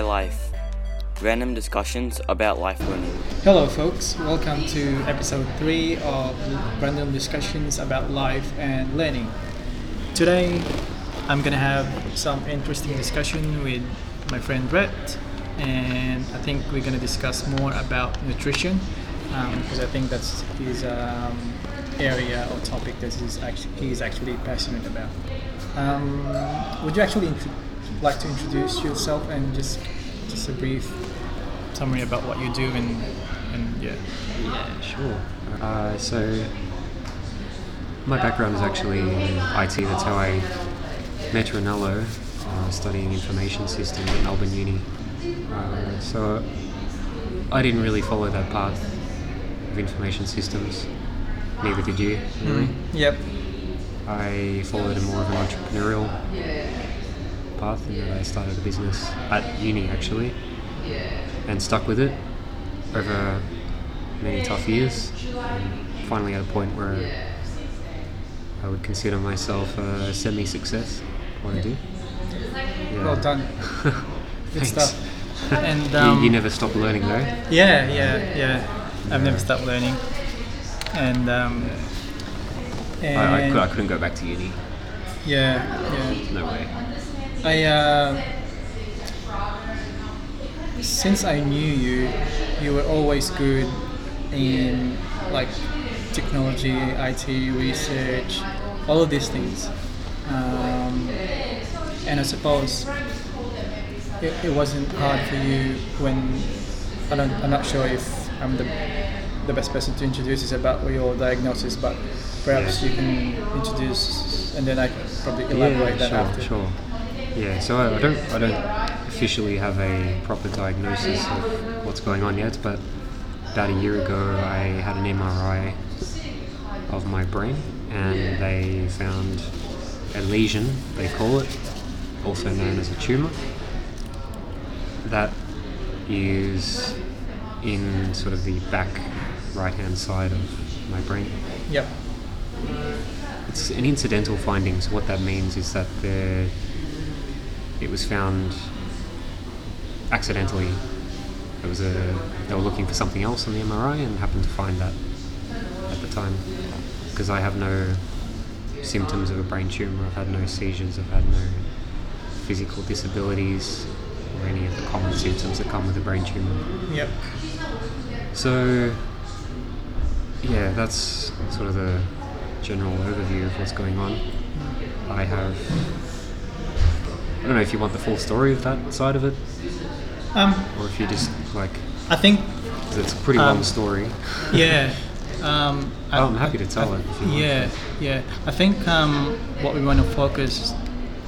Life? Random discussions about life learning. Hello, folks. Welcome to episode 3 of Random Discussions about Life and Learning. Today, I'm gonna have some interesting discussion with my friend Brett, and I think we're gonna discuss more about nutrition because I think that's his um, area or topic that he's actually he's actually passionate about. Um, would you actually like to introduce yourself and just just a brief summary about what you do and and yeah. Yeah, sure. Uh, so, my background is actually in IT. That's how I met Ronaldo, uh, studying information system at Melbourne Uni. Uh, so, I didn't really follow that path of information systems. Neither did you, really. Yep. I followed a more of an entrepreneurial path, and I started a business at uni actually, and stuck with it over many tough years. And finally, at a point where I would consider myself a semi-success. What I do. Yeah. Well done. Good Thanks. stuff. And You, um, you never stop learning though. Yeah, yeah, yeah. I've never stopped learning, and um, and I, I, I couldn't go back to uni. yeah, yeah. No way. I uh, since I knew you, you were always good in like technology, IT research, all of these things. Um, and I suppose it, it wasn't hard for you when I don't, I'm not sure if I'm the the best person to introduce is about your diagnosis, but perhaps Yeah. you can introduce and then I can probably elaborate yeah, that sure, after. sure. Yeah, so I, I don't, I don't officially have a proper diagnosis of what's going on yet, but about a year ago I had an MRI of my brain, and they found a lesion, they call it, also known as a tumor, that is in sort of the back right-hand side of my brain. Yep. It's an incidental finding, so what that means is that the, it was found accidentally. It was a, they were looking for something else on the MRI and happened to find that at the time. Because I have no symptoms of a brain tumor, I've had no seizures, I've had no physical disabilities or any of the common symptoms that come with a brain tumor. Yep. So, yeah, that's sort of the general overview of what's going on. I have. I don't know if you want the full story of that side of it, Um, or if you just like. I think. it's a pretty Um, long story. yeah. Um, I- Oh, I'm happy to tell I- it you want. Yeah, yeah. I think um, what we want to focus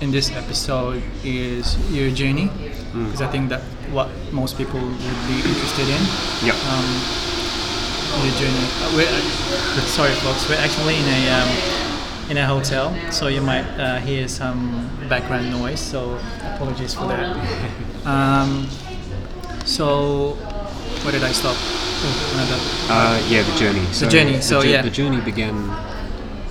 in this episode is your journey, Mm. because I think that what most people would be interested in. Yep. Um, your journey. Uh, We're, uh, sorry, folks. We're actually in a um, in a hotel, so you might uh, hear some background noise. So apologies for that. Um, so where did I stop? Oh, another. Uh, yeah, the journey. So journey, so jour- yeah. The journey began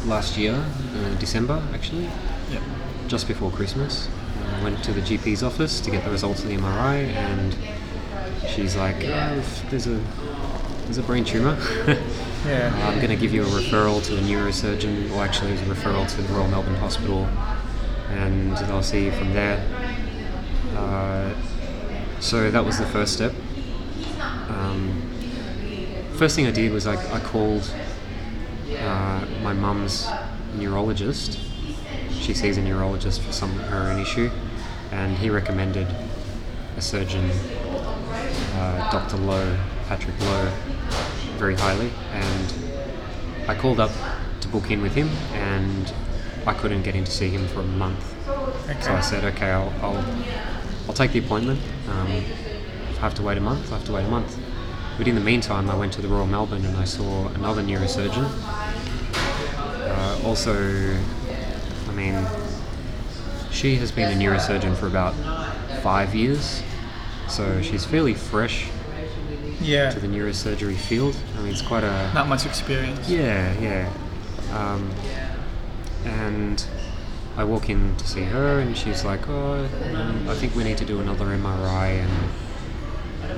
last year, uh, December actually. Yeah. just before Christmas. I went to the GP's office to get the results of the MRI, and she's like, oh, there's a there's a brain tumor. Yeah. I'm going to give you a referral to a neurosurgeon. Well, actually, it was a referral to the Royal Melbourne Hospital, and they'll see you from there. Uh, so that was the first step. Um, first thing I did was I, I called uh, my mum's neurologist. She sees a neurologist for some her own issue, and he recommended a surgeon, uh, Dr. Lowe, Patrick Lowe, very highly. And I called up to book in with him, and I couldn't get in to see him for a month. So I said, okay, I'll, I'll, I'll take the appointment. Um, if I have to wait a month, I have to wait a month. But in the meantime, I went to the Royal Melbourne and I saw another neurosurgeon. Uh, also, I mean, she has been a neurosurgeon for about five years, so she's fairly fresh Yeah. to the neurosurgery field. I mean, it's quite a Not much experience. yeah, yeah. Um, and I walk in to see her, and she's like, "Oh, um, I think we need to do another MRI, and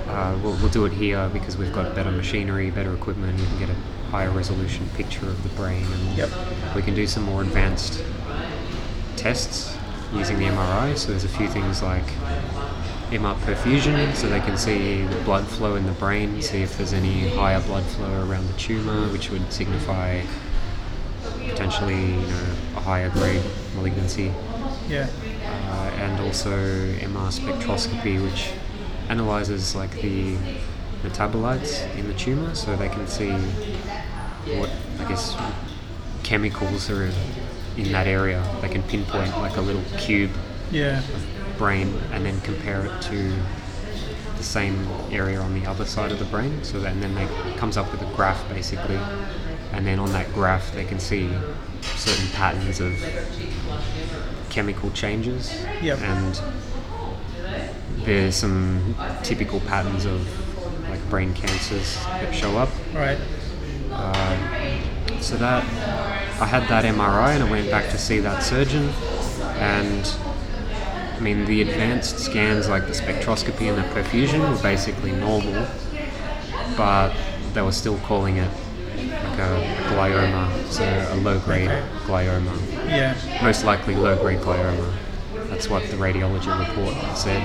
uh, we'll, we'll do it here because we've got better machinery, better equipment. We can get a higher resolution picture of the brain, and Yep. we can do some more advanced tests using the MRI. So there's a few things like MR perfusion, so they can see the blood flow in the brain, see if there's any higher blood flow around the tumor, which would signify potentially you know a higher grade malignancy, Yeah. uh, and also MR spectroscopy, which analyzes like the metabolites in the tumor, so they can see what I guess chemicals are in that area. They can pinpoint like a little cube Yeah. Brain and then compare it to the same area on the other side of the brain. So then, then they comes up with a graph basically, and then on that graph they can see certain patterns of chemical changes. Yep. And there's some typical patterns of like brain cancers that show up. Right. Uh, so that I had that MRI and I went back to see that surgeon and mean the advanced scans like the spectroscopy and the perfusion were basically normal but they were still calling it like a glioma so a low grade Okay. glioma Yeah. most likely low grade glioma that's what the radiology report said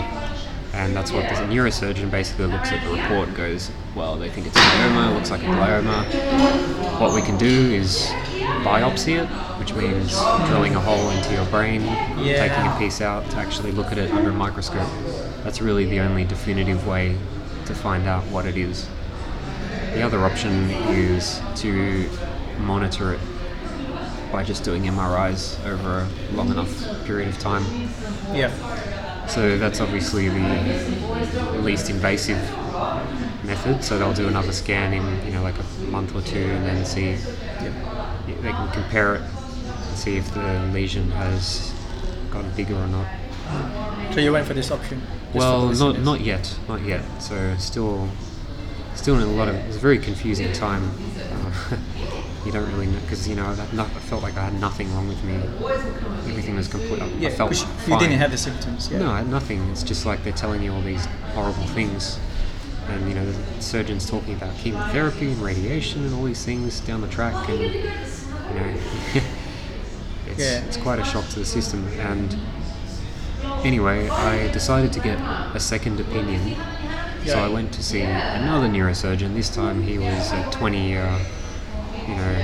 and that's what the neurosurgeon basically looks at the report and goes, well, they think it's a glioma, it looks like a glioma. What we can do is biopsy it, which means drilling a hole into your brain, Yeah. taking a piece out to actually look at it under a microscope. That's really the only definitive way to find out what it is. The other option is to monitor it by just doing MRIs over a long enough period of time. Yeah. So that's obviously the least invasive method. So they'll do another scan in you know like a month or two, and then see they can compare it, see if the lesion has gotten bigger or not. So you went for this option. well, not not yet, not yet. So still, still in a lot of. It's a very confusing time. Uh, you don't really know because you know I, had no, I felt like I had nothing wrong with me. Everything was complete. I, Yeah. I felt you fine. didn't have the symptoms. Yeah. No, I had nothing. It's just like they're telling you all these horrible things. And, you know, the surgeons talking about chemotherapy and radiation and all these things down the track. And, you know, it's, Yeah. it's quite a shock to the system. And anyway, I decided to get a second opinion. So I went to see another neurosurgeon. This time he was a 20 year, you know,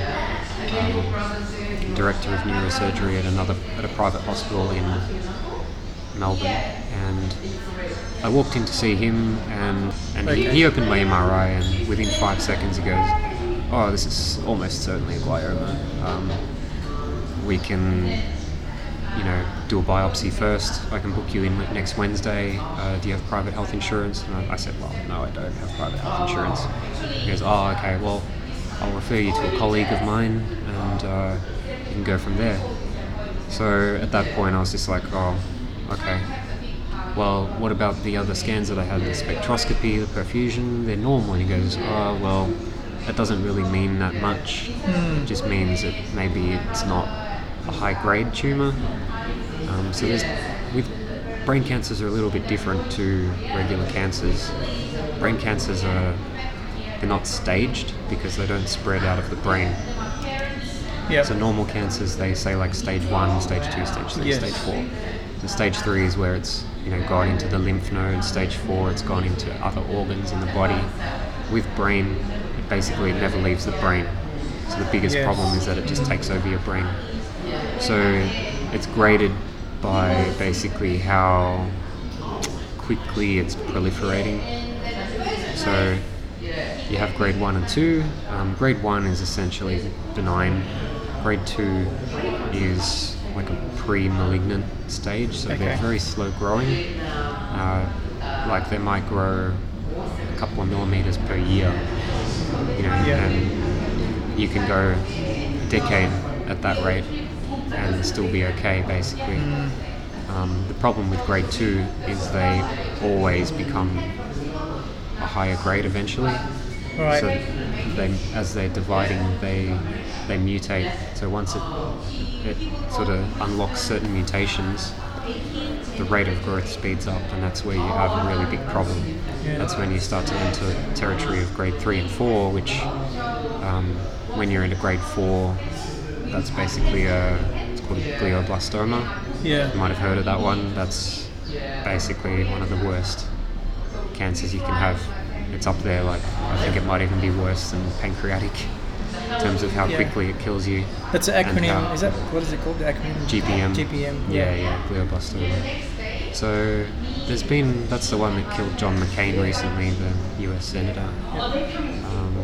um, director of neurosurgery at another at a private hospital in Melbourne, and I walked in to see him, and and he, he opened my MRI, and within five seconds he goes, "Oh, this is almost certainly a glioma. Um, we can, you know, do a biopsy first. I can book you in next Wednesday. Uh, do you have private health insurance?" And I, I said, "Well, no, I don't have private health insurance." He goes, "Oh, okay. Well, I'll refer you to a colleague of mine, and uh, you can go from there." So at that point, I was just like, "Oh, okay." Well, what about the other scans that I had? The spectroscopy, the perfusion, they're normal. And he goes, oh, well, that doesn't really mean that much. It just means that maybe it's not a high grade tumour. Um, so there's, with brain cancers are a little bit different to regular cancers. Brain cancers are they're not staged because they don't spread out of the brain. Yeah. So normal cancers, they say like stage one, stage two, stage three, Yes. stage four. The stage three is where it's you know gone into the lymph nodes. Stage four, it's gone into other organs in the body. With brain, it basically never leaves the brain. So the biggest Yes. problem is that it just takes over your brain. So it's graded by basically how quickly it's proliferating. So you have grade one and two. Um, grade one is essentially benign. Grade two is like a pre-malignant stage, so they're very slow growing. Uh, like they might grow a couple of millimeters per year. You know, Yeah. and you can go a decade at that rate and still be okay, basically. Um, the problem with grade two is they always become a higher grade eventually. Right. So they, as they're dividing, they they mutate. So once it, it sort of unlocks certain mutations, the rate of growth speeds up, and that's where you have a really big problem. Yeah. That's when you start to enter territory of grade three and four, which um, when you're into grade four, that's basically a called glioblastoma. Yeah. You might have heard of that one. That's basically one of the worst cancers you can have. It's up there, like I think it might even be worse than pancreatic in terms of how Yeah. quickly it kills you. That's an acronym. how- Is that what is it called? The acronym? GBM. GBM. Yeah, yeah, glioblastoma. So there's been that's the one that killed John McCain recently, the U.S. senator. Um,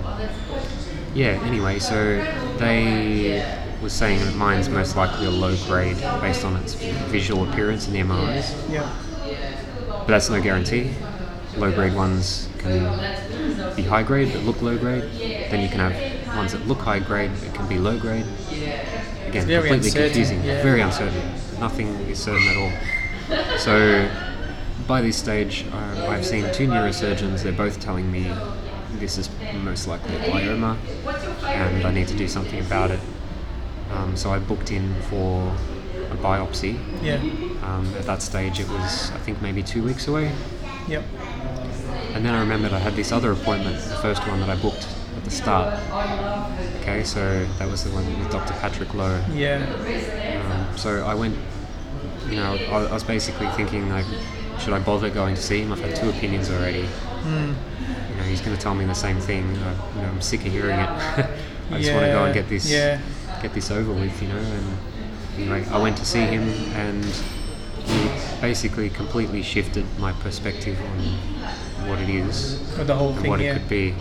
yeah. Anyway, so they was saying that mine's most likely a low grade based on its visual appearance in the MRIs, Yeah. but that's no guarantee. Low grade ones can be high grade but look low grade. Then you can have ones that look high grade but can be low grade. Again, very completely uncertain, confusing. yeah. Very uncertain. Nothing is certain at all. So by this stage, uh, I've seen two neurosurgeons. They're both telling me this is most likely a glioma, and I need to do something about it. Um, so I booked in for a biopsy. Yeah. Um, at that stage, it was I think maybe two weeks away. Yep. And then I remembered I had this other appointment, the first one that I booked at the start. Okay, so that was the one with Dr. Patrick Lowe. Yeah. Um, so I went, you know, I, I was basically thinking, like, should I bother going to see him? I've had two opinions already. Mm. He's going to tell me the same thing. I, you know, I'm sick of hearing it. I just want to go and get this, Yeah. get this over with, you know. And anyway, I went to see him, and he basically completely shifted my perspective on what it is For the whole and thing. what it yeah. could be.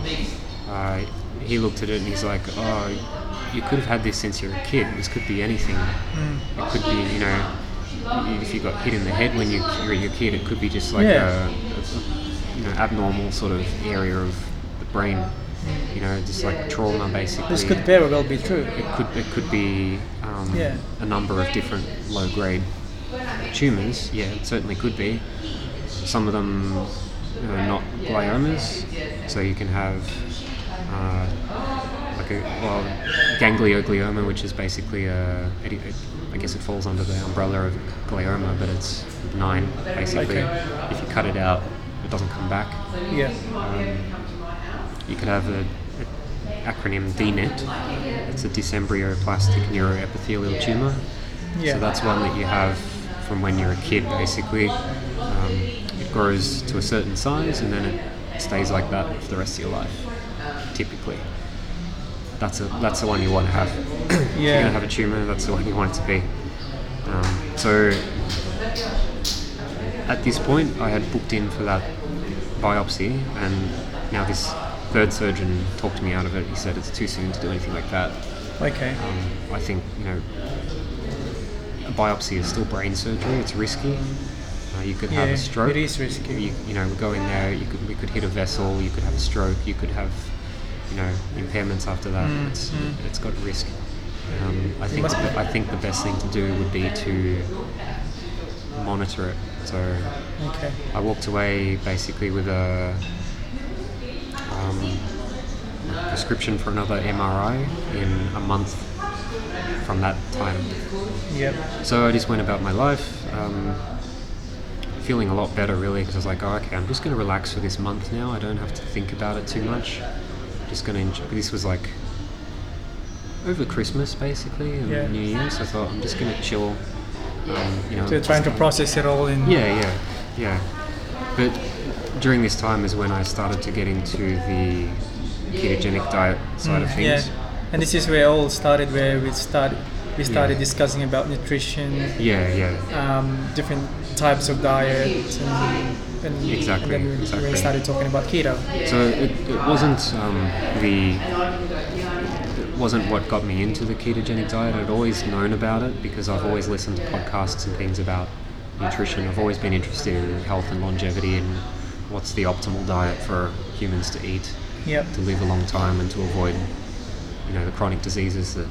Uh, he looked at it and he's like, "Oh, you could have had this since you're a kid. This could be anything. Mm. It could be, you know, if you got hit in the head when you were a kid, it could be just like Yeah. a, a, you know abnormal sort of area of the brain. You know, just like trauma basically. This could very well be true. It could it could be um, Yeah. a number of different low grade tumors. Yeah, it certainly could be. Some of them are not gliomas, so you can have uh, like a well ganglioglioma, which is basically a it- I guess it falls under the umbrella of glioma, but it's benign basically. Okay. If you cut it out, it doesn't come back. Yeah. Um, you could have a, a acronym DNET. It's a dysembryoplastic neuroepithelial tumor. Yeah. So that's one that you have from when you're a kid, basically. Um, it grows to a certain size and then it stays like that for the rest of your life, typically. That's a that's the one you want to have. yeah. if you're gonna have a tumor, that's the one you want it to be. Um, so at this point, I had booked in for that biopsy, and now this third surgeon talked me out of it. He said it's too soon to do anything like that. Okay. Um, I think you know a biopsy is still brain surgery. It's risky. Uh, you could have a stroke. it is risky. You, you know, we go in there. You could we could hit a vessel. You could have a stroke. You could have you know impairments after that. Mm, it's mm. it's got risk. Um, I think I think the best thing to do would be to monitor it. So Okay. I walked away basically with a um, prescription for another MRI in a month from that time. Yep. So I just went about my life, um, feeling a lot better really because I was like, oh, okay, I'm just going to relax for this month now. I don't have to think about it too much. Just going to enjoy. This was like over Christmas basically and Yeah. New Year, so I thought I'm just going to chill. Um, you know, So trying to process it all in. yeah, yeah, yeah. But during this time is when I started to get into the ketogenic diet side of Mm, things. Yeah. And this is where it all started, where we started we started Yeah. discussing about nutrition, Yeah, yeah, um, different types of diet, and, and, Exactly, and then we, exactly. we started talking about keto. So it, it wasn't um, the wasn't what got me into the ketogenic diet. I'd always known about it because I've always listened to podcasts and things about nutrition. I've always been interested in health and longevity and what's the optimal diet for humans to eat Yep. to live a long time and to avoid you know the chronic diseases that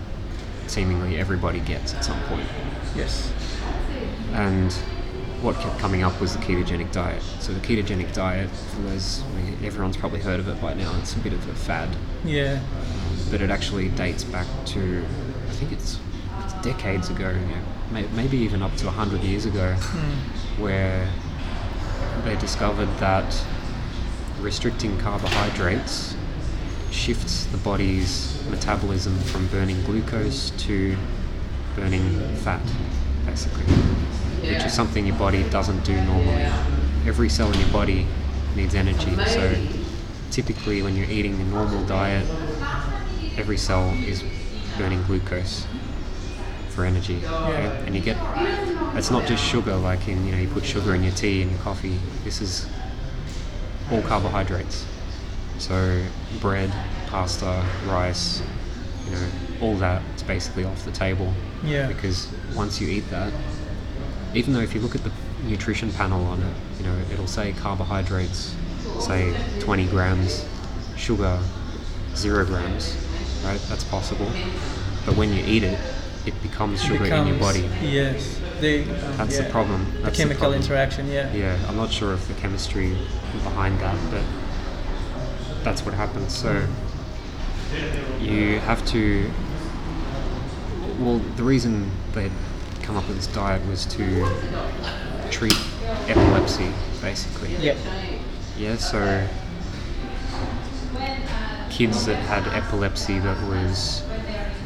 seemingly everybody gets at some point. Yes. and what kept coming up was the ketogenic diet. So the ketogenic diet, for those, I mean, everyone's probably heard of it by now. It's a bit of a fad. Yeah. Um, but it actually dates back to I think it's, it's decades ago, yeah, may, maybe even up to hundred years ago, hmm. where they discovered that restricting carbohydrates shifts the body's metabolism from burning glucose to burning fat, basically, which is something your body doesn't do normally. Every cell in your body needs energy, so typically when you're eating a normal diet, every cell is burning glucose for energy, okay? and you get it's not just sugar like in you know you put sugar in your tea and your coffee. This is all carbohydrates. So bread, pasta, rice, you know, all that is basically off the table. Yeah. Because once you eat that, even though if you look at the nutrition panel on it, you know, it'll say carbohydrates, say 20 grams, sugar, zero grams, right? That's possible. But when you eat it, it becomes sugar in your body. Yes. The, um, That's yeah, the problem. The That's the chemical problem. interaction, yeah. Yeah, I'm not sure of the chemistry behind that, but that's what happens. So you have to. Well, the reason they'd come up with this diet was to treat epilepsy, basically. Yeah. Yeah, so kids that had epilepsy that was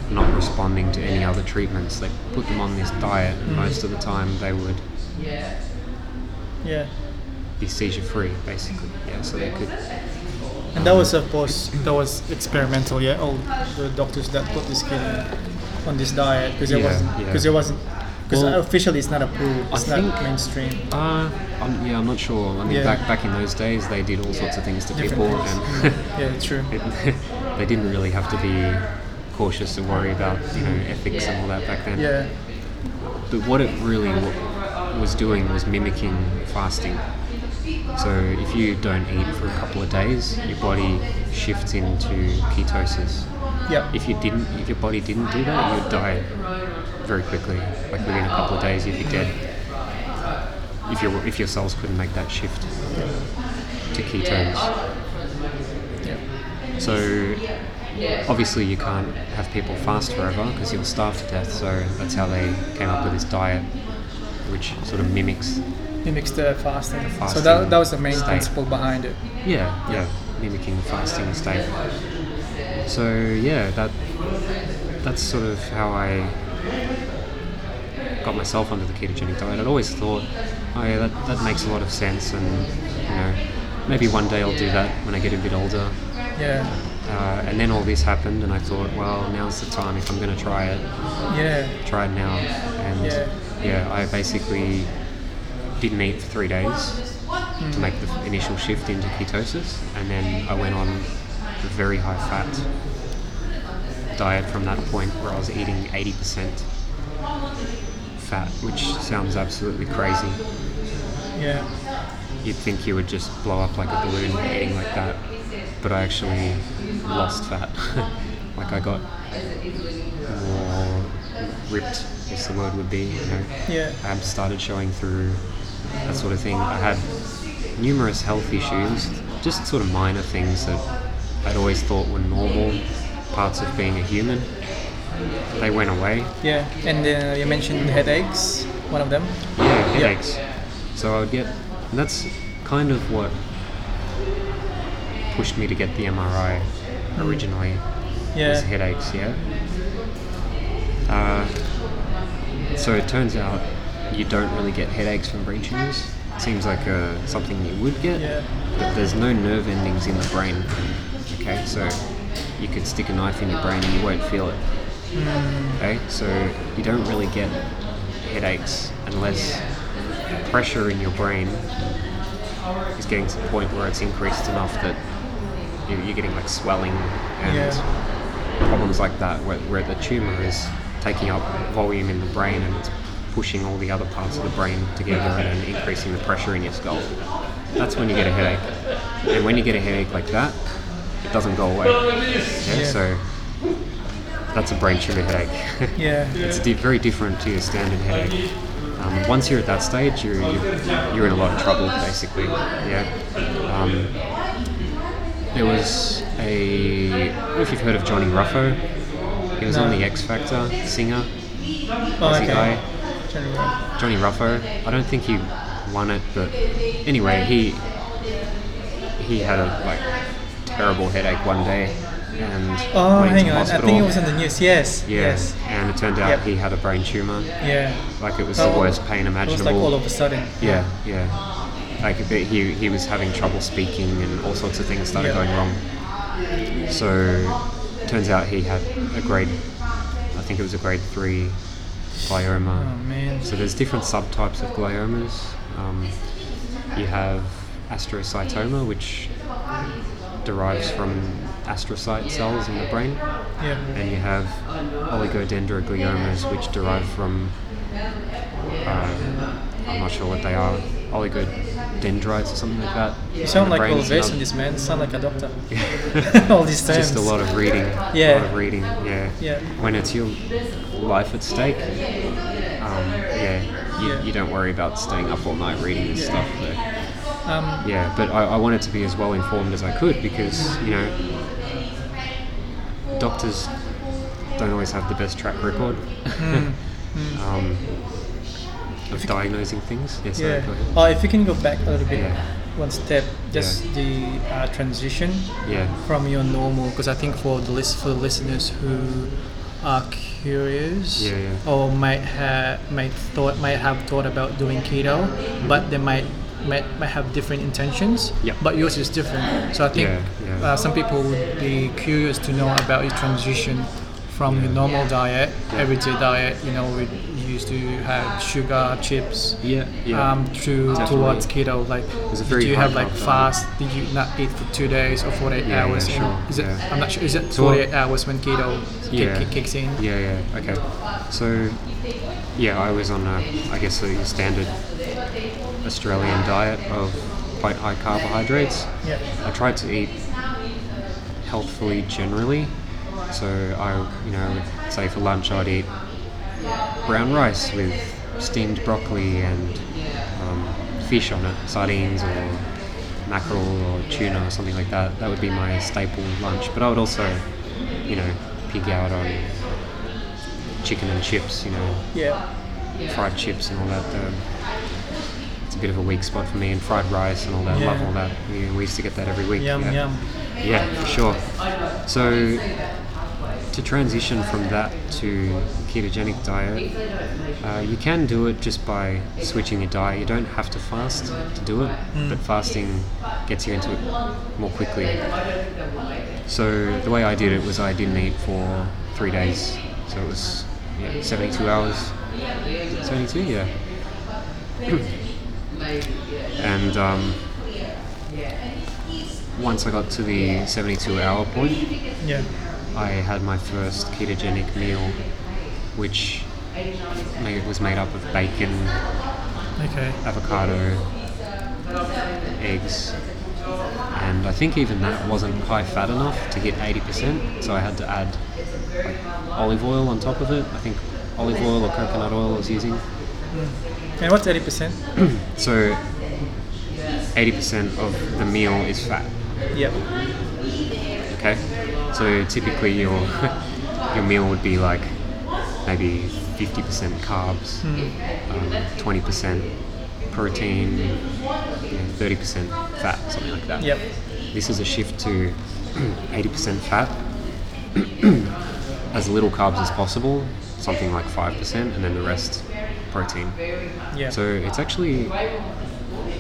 not responding to any other treatments, they put them on this diet, and most of the time they would Yeah. be seizure free, basically. Yeah, so they could. And that was, of course, that was experimental. Yeah, all the doctors that put this kid on this diet because it Yeah, wasn't yeah. because it wasn't because Well, officially it's not approved. It's I not think- mainstream. Uh, I'm, yeah, I'm not sure. I mean, Yeah. back back in those days, they did all sorts of things to Different people, things. and Yeah, true. it, they didn't really have to be cautious or worry about you know ethics and all that back then. Yeah. But what it really w- was doing was mimicking fasting. So if you don't eat for a couple of days, your body shifts into ketosis. Yeah. If you didn't, if your body didn't do that, you'd die very quickly. Like within a couple of days, you'd be dead. If your if your cells couldn't make that shift to ketones. So obviously you can't have people fast forever because you'll starve to death. So that's how they came up with this diet, which sort of mimics. Mimics the fasting. so fasting that, that was the main state. principle behind it. Yeah, yeah, mimicking the fasting state. So yeah, that that's sort of how I got myself onto the ketogenic diet. I'd always thought, oh yeah, that, that makes a lot of sense, and you know, maybe one day I'll do that when I get a bit older. Yeah. Uh, and then all this happened, and I thought, well, now's the time if I'm going to try it, Yeah. try it now. And Yeah. yeah, I basically didn't eat for three days to make the initial shift into ketosis, and then I went on a very high fat diet from that point where I was eating 80% fat, which sounds absolutely crazy. Yeah. You'd think you would just blow up like a balloon eating like that, but I actually lost fat. like I got more ripped, guess the word would be. You know, Yeah. I started showing through that sort of thing. I had numerous health issues, just sort of minor things that I'd always thought were normal parts of being a human. They went away. Yeah. And uh, you mentioned headaches. One of them. Yeah, headaches. So I would get, and that's kind of what pushed me to get the MRI originally. Yeah. Was headaches, yeah. Uh, so it turns out you don't really get headaches from brain tumors. Seems like uh, something you would get, Yeah. but there's no nerve endings in the brain. Okay, so you could stick a knife in your brain and you won't feel it. Okay, so you don't really get headaches unless the pressure in your brain is getting to the point where it's increased enough that you- you're getting like swelling and Yeah. problems like that, where, where the tumor is taking up volume in the brain and it's pushing all the other parts of the brain together and increasing the pressure in your skull. That's when you get a headache. And when you get a headache like that, it doesn't go away. Yeah, Yeah. So that's a brain tumor headache. Yeah. it's di- very different to your standard headache. Um, once you're at that stage, you're, you're, you're in a lot of trouble, basically. Yeah. Um, there was a. I don't know if you've heard of Johnny Ruffo. He was on the X Factor, singer, Oh, Aussie guy. Johnny Rock. Johnny Ruffo. I don't think he won it, but anyway, he he had a like terrible headache one day and Oh, went hang into on. hospital. I think it was in the news. Yes. yeah, Yes. and it turned out Yep. he had a brain tumor. Yeah. Like it was Oh, the worst pain It was imaginable. like all of a sudden. Yeah, yeah. Like he he was having trouble speaking and all sorts of things started going wrong. So turns out he had a grade, I think it was a grade three glioma. Oh man. So there's different subtypes of gliomas. Um, you have astrocytoma, which derives from astrocyte cells in the brain, Yeah. and you have oligodendrogliomas, which derive from uh, I'm not sure what they are, oligodendrites or something like that. You sound like all versed in this, man. You sound like a doctor. Yeah. all these terms. Just a lot of reading. Yeah. A lot of reading. Yeah. Yeah. When it's your life at stake, um, yeah, you, Yeah. you don't worry about staying up all night reading this stuff. But, Um, yeah, but I, I wanted to be as well informed as I could because you know, doctors don't always have the best track record um, of diagnosing things. Yeah. Sorry, yeah. Oh, if you can go back a little bit, Yeah. one step, just the uh, transition Yeah. from your normal, because I think for the list for the listeners who are curious Yeah, yeah. or might have might thought might have thought about doing keto, but they might might, might have different intentions. Yep. But yours is different. So I think Yeah, yeah. Uh, some people would be curious to know about your transition from your normal diet, Yeah. everyday diet. You know, we used to have sugar, chips. Yeah. Yeah. Um, to Definitely. towards keto, like did you have like fast? Did you not eat for two days or forty eight Yeah, yeah, hours? sure, Is it? yeah. I'm not sure. Is it So- forty eight hours when keto kick, Yeah. kick, kicks in? Yeah, yeah, okay. So, yeah, I was on, a, I guess, a standard Australian diet of quite high carbohydrates. Yeah. I tried to eat healthfully generally. So, I, you know, would say for lunch I'd eat brown rice with steamed broccoli and um, fish on it, sardines or mackerel or tuna or something like that. That would be my staple lunch. But I would also, you know, pig out on chicken and chips, you know, Yeah. fried chips and all that. Um, bit of a weak spot for me, and fried rice and all that. Love all that. We, we used to get that every week. Yum yeah. yum. Yeah, for sure. So, to transition from that to ketogenic diet, uh, you can do it just by switching your diet. You don't have to fast to do it, but fasting gets you into it more quickly. So, the way I did it was I didn't eat for three days. So, it was yeah, 72 hours. 72? Yeah. and um, once I got to the 72 hour point, Yeah. I had my first ketogenic meal, which made, was made up of bacon, Okay. avocado, eggs, and I think even that wasn't high fat enough to hit 80%, so I had to add like, olive oil on top of it. I think olive oil or coconut oil I was using. And what's eighty percent? So 80% of the meal is fat. Yep. Okay, so typically your your meal would be like maybe 50% carbs, um, 20% protein, you know, 30% fat, something like that. Yep. This is a shift to 80% fat, as little carbs as possible, something like 5%, and then the rest protein. Yeah. So it's actually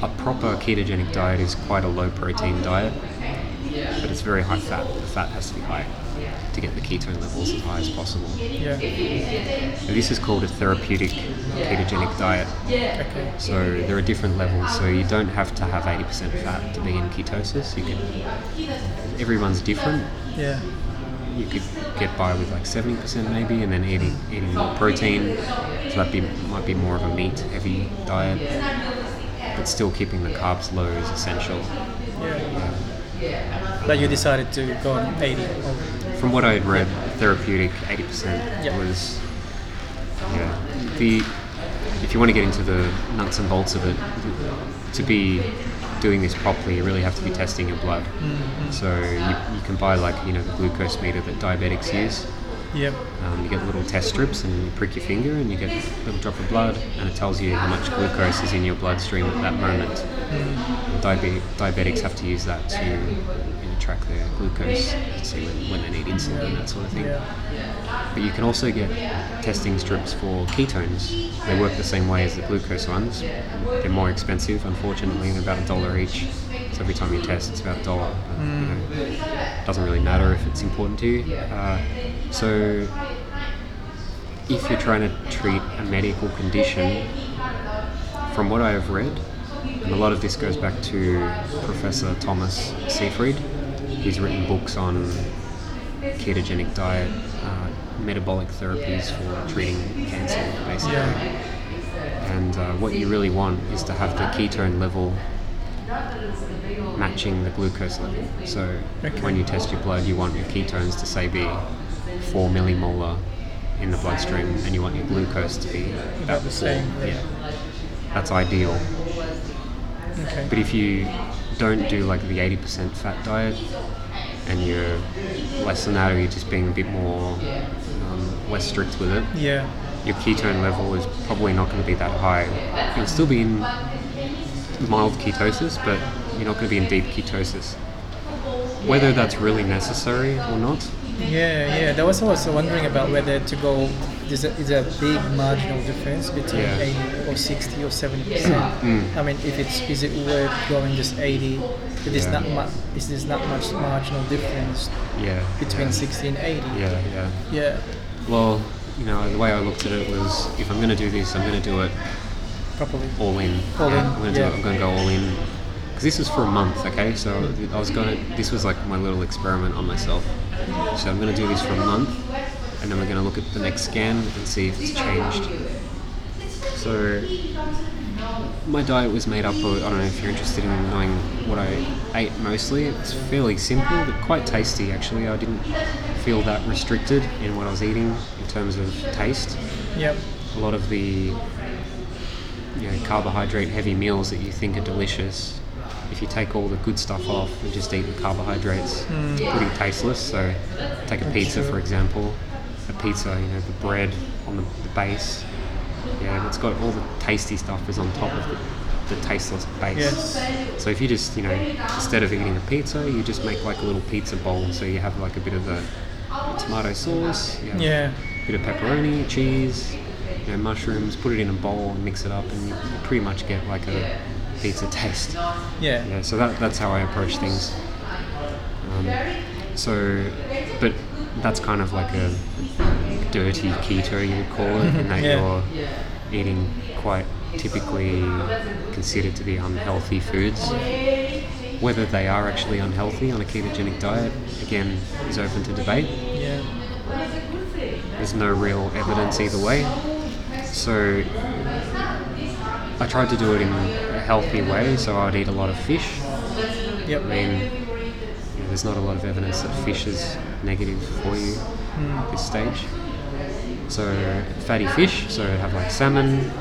a proper ketogenic diet is quite a low protein diet, but it's very high fat. The fat has to be high to get the ketone levels as high as possible. yeah. Now, this is called a therapeutic ketogenic diet. Okay. So there are different levels. So you don't have to have 80% fat to be in ketosis. You can. Everyone's different. Yeah. You could get by with like 70% maybe, and then eating eating more protein. So that be might be more of a meat heavy diet, but still keeping the carbs low is essential. Yeah. But you decided to go on eighty. Oh, From what I had read, therapeutic 80% Yeah. was yeah. The if you want to get into the nuts and bolts of it, to be doing this properly, you really have to be testing your blood. Mm-hmm. So you, you can buy like you know the glucose meter that diabetics use. Yep. Um, you get little test strips and you prick your finger and you get a little drop of blood and it tells you how much glucose is in your bloodstream at that moment. Diabe- diabetics have to use that to track their glucose see when, when they need insulin and that sort of thing. Yeah. But you can also get testing strips for ketones. They work the same way as the glucose ones. They're more expensive, unfortunately, about a dollar each. So every time you test, it's about a dollar. But, you know, it doesn't really matter if it's important to you. Uh, so if you're trying to treat a medical condition, from what I have read, and a lot of this goes back to Professor Thomas Seyfried. He's written books on ketogenic diet, uh, metabolic therapies for treating cancer, basically. And uh, what you really want is to have the ketone level matching the glucose level. So Okay. when you test your blood, you want your ketones to say be 4 millimolar in the bloodstream, and you want your glucose to be About the same. Yeah, that's ideal. Okay. But if you don't do like the 80% fat diet and you're less than that, or you're just being a bit more um, less strict with it, Yeah. your ketone level is probably not going to be that high. You'll still be in mild ketosis, but you're not going to be in deep ketosis. Whether that's really necessary or not, Yeah, yeah. That was also wondering about whether to go. Is a, is a big marginal difference between Yeah. 80 or 60 or 70 percent. Mm. I mean, if it's is it worth going just 80? If there's Yeah. not much, is there's not much marginal difference yeah. between yeah. 60 and 80? Yeah, yeah. Yeah, Well, you know, the way I looked at it was if I'm going to do this, I'm going to do it properly. all in. All in, I'm going to yeah. do it. I'm going to go all in. Because this was for a month, okay? So I was going to, this was like my little experiment on myself. So I'm going to do this for a month, and then we're going to look at the next scan and see if it's changed. So my diet was made up of, I don't know if you're interested in knowing what I ate mostly. It's fairly simple, but quite tasty actually. I didn't feel that restricted in what I was eating in terms of taste Yep. a lot of the you know, carbohydrate heavy meals that you think are delicious, if you take all the good stuff off and just eat the carbohydrates, it's pretty tasteless. So, take a pizza true. for example. A pizza, you know, the bread on the, the base, yeah, it's got all the tasty stuff is on top of the, the tasteless base. Yes. So if you just, you know, instead of eating a pizza, you just make like a little pizza bowl. So you have like a bit of the tomato sauce, you have Yeah. a bit of pepperoni, cheese, you know, mushrooms, put it in a bowl and mix it up, and you pretty much get like a pizza taste. Yeah. Yeah, so that, that's how I approach things. Um, so, but that's kind of like a dirty keto, you would call it, in that Yeah. you're eating quite typically considered to be unhealthy foods. Whether they are actually unhealthy on a ketogenic diet, again, is open to debate. Yeah. There's no real evidence either way. So I tried to do it in a healthy way, so I'd eat a lot of fish. Yep. I mean, you know, there's not a lot of evidence that fish is negative for you at this stage. So fatty fish, so have like salmon,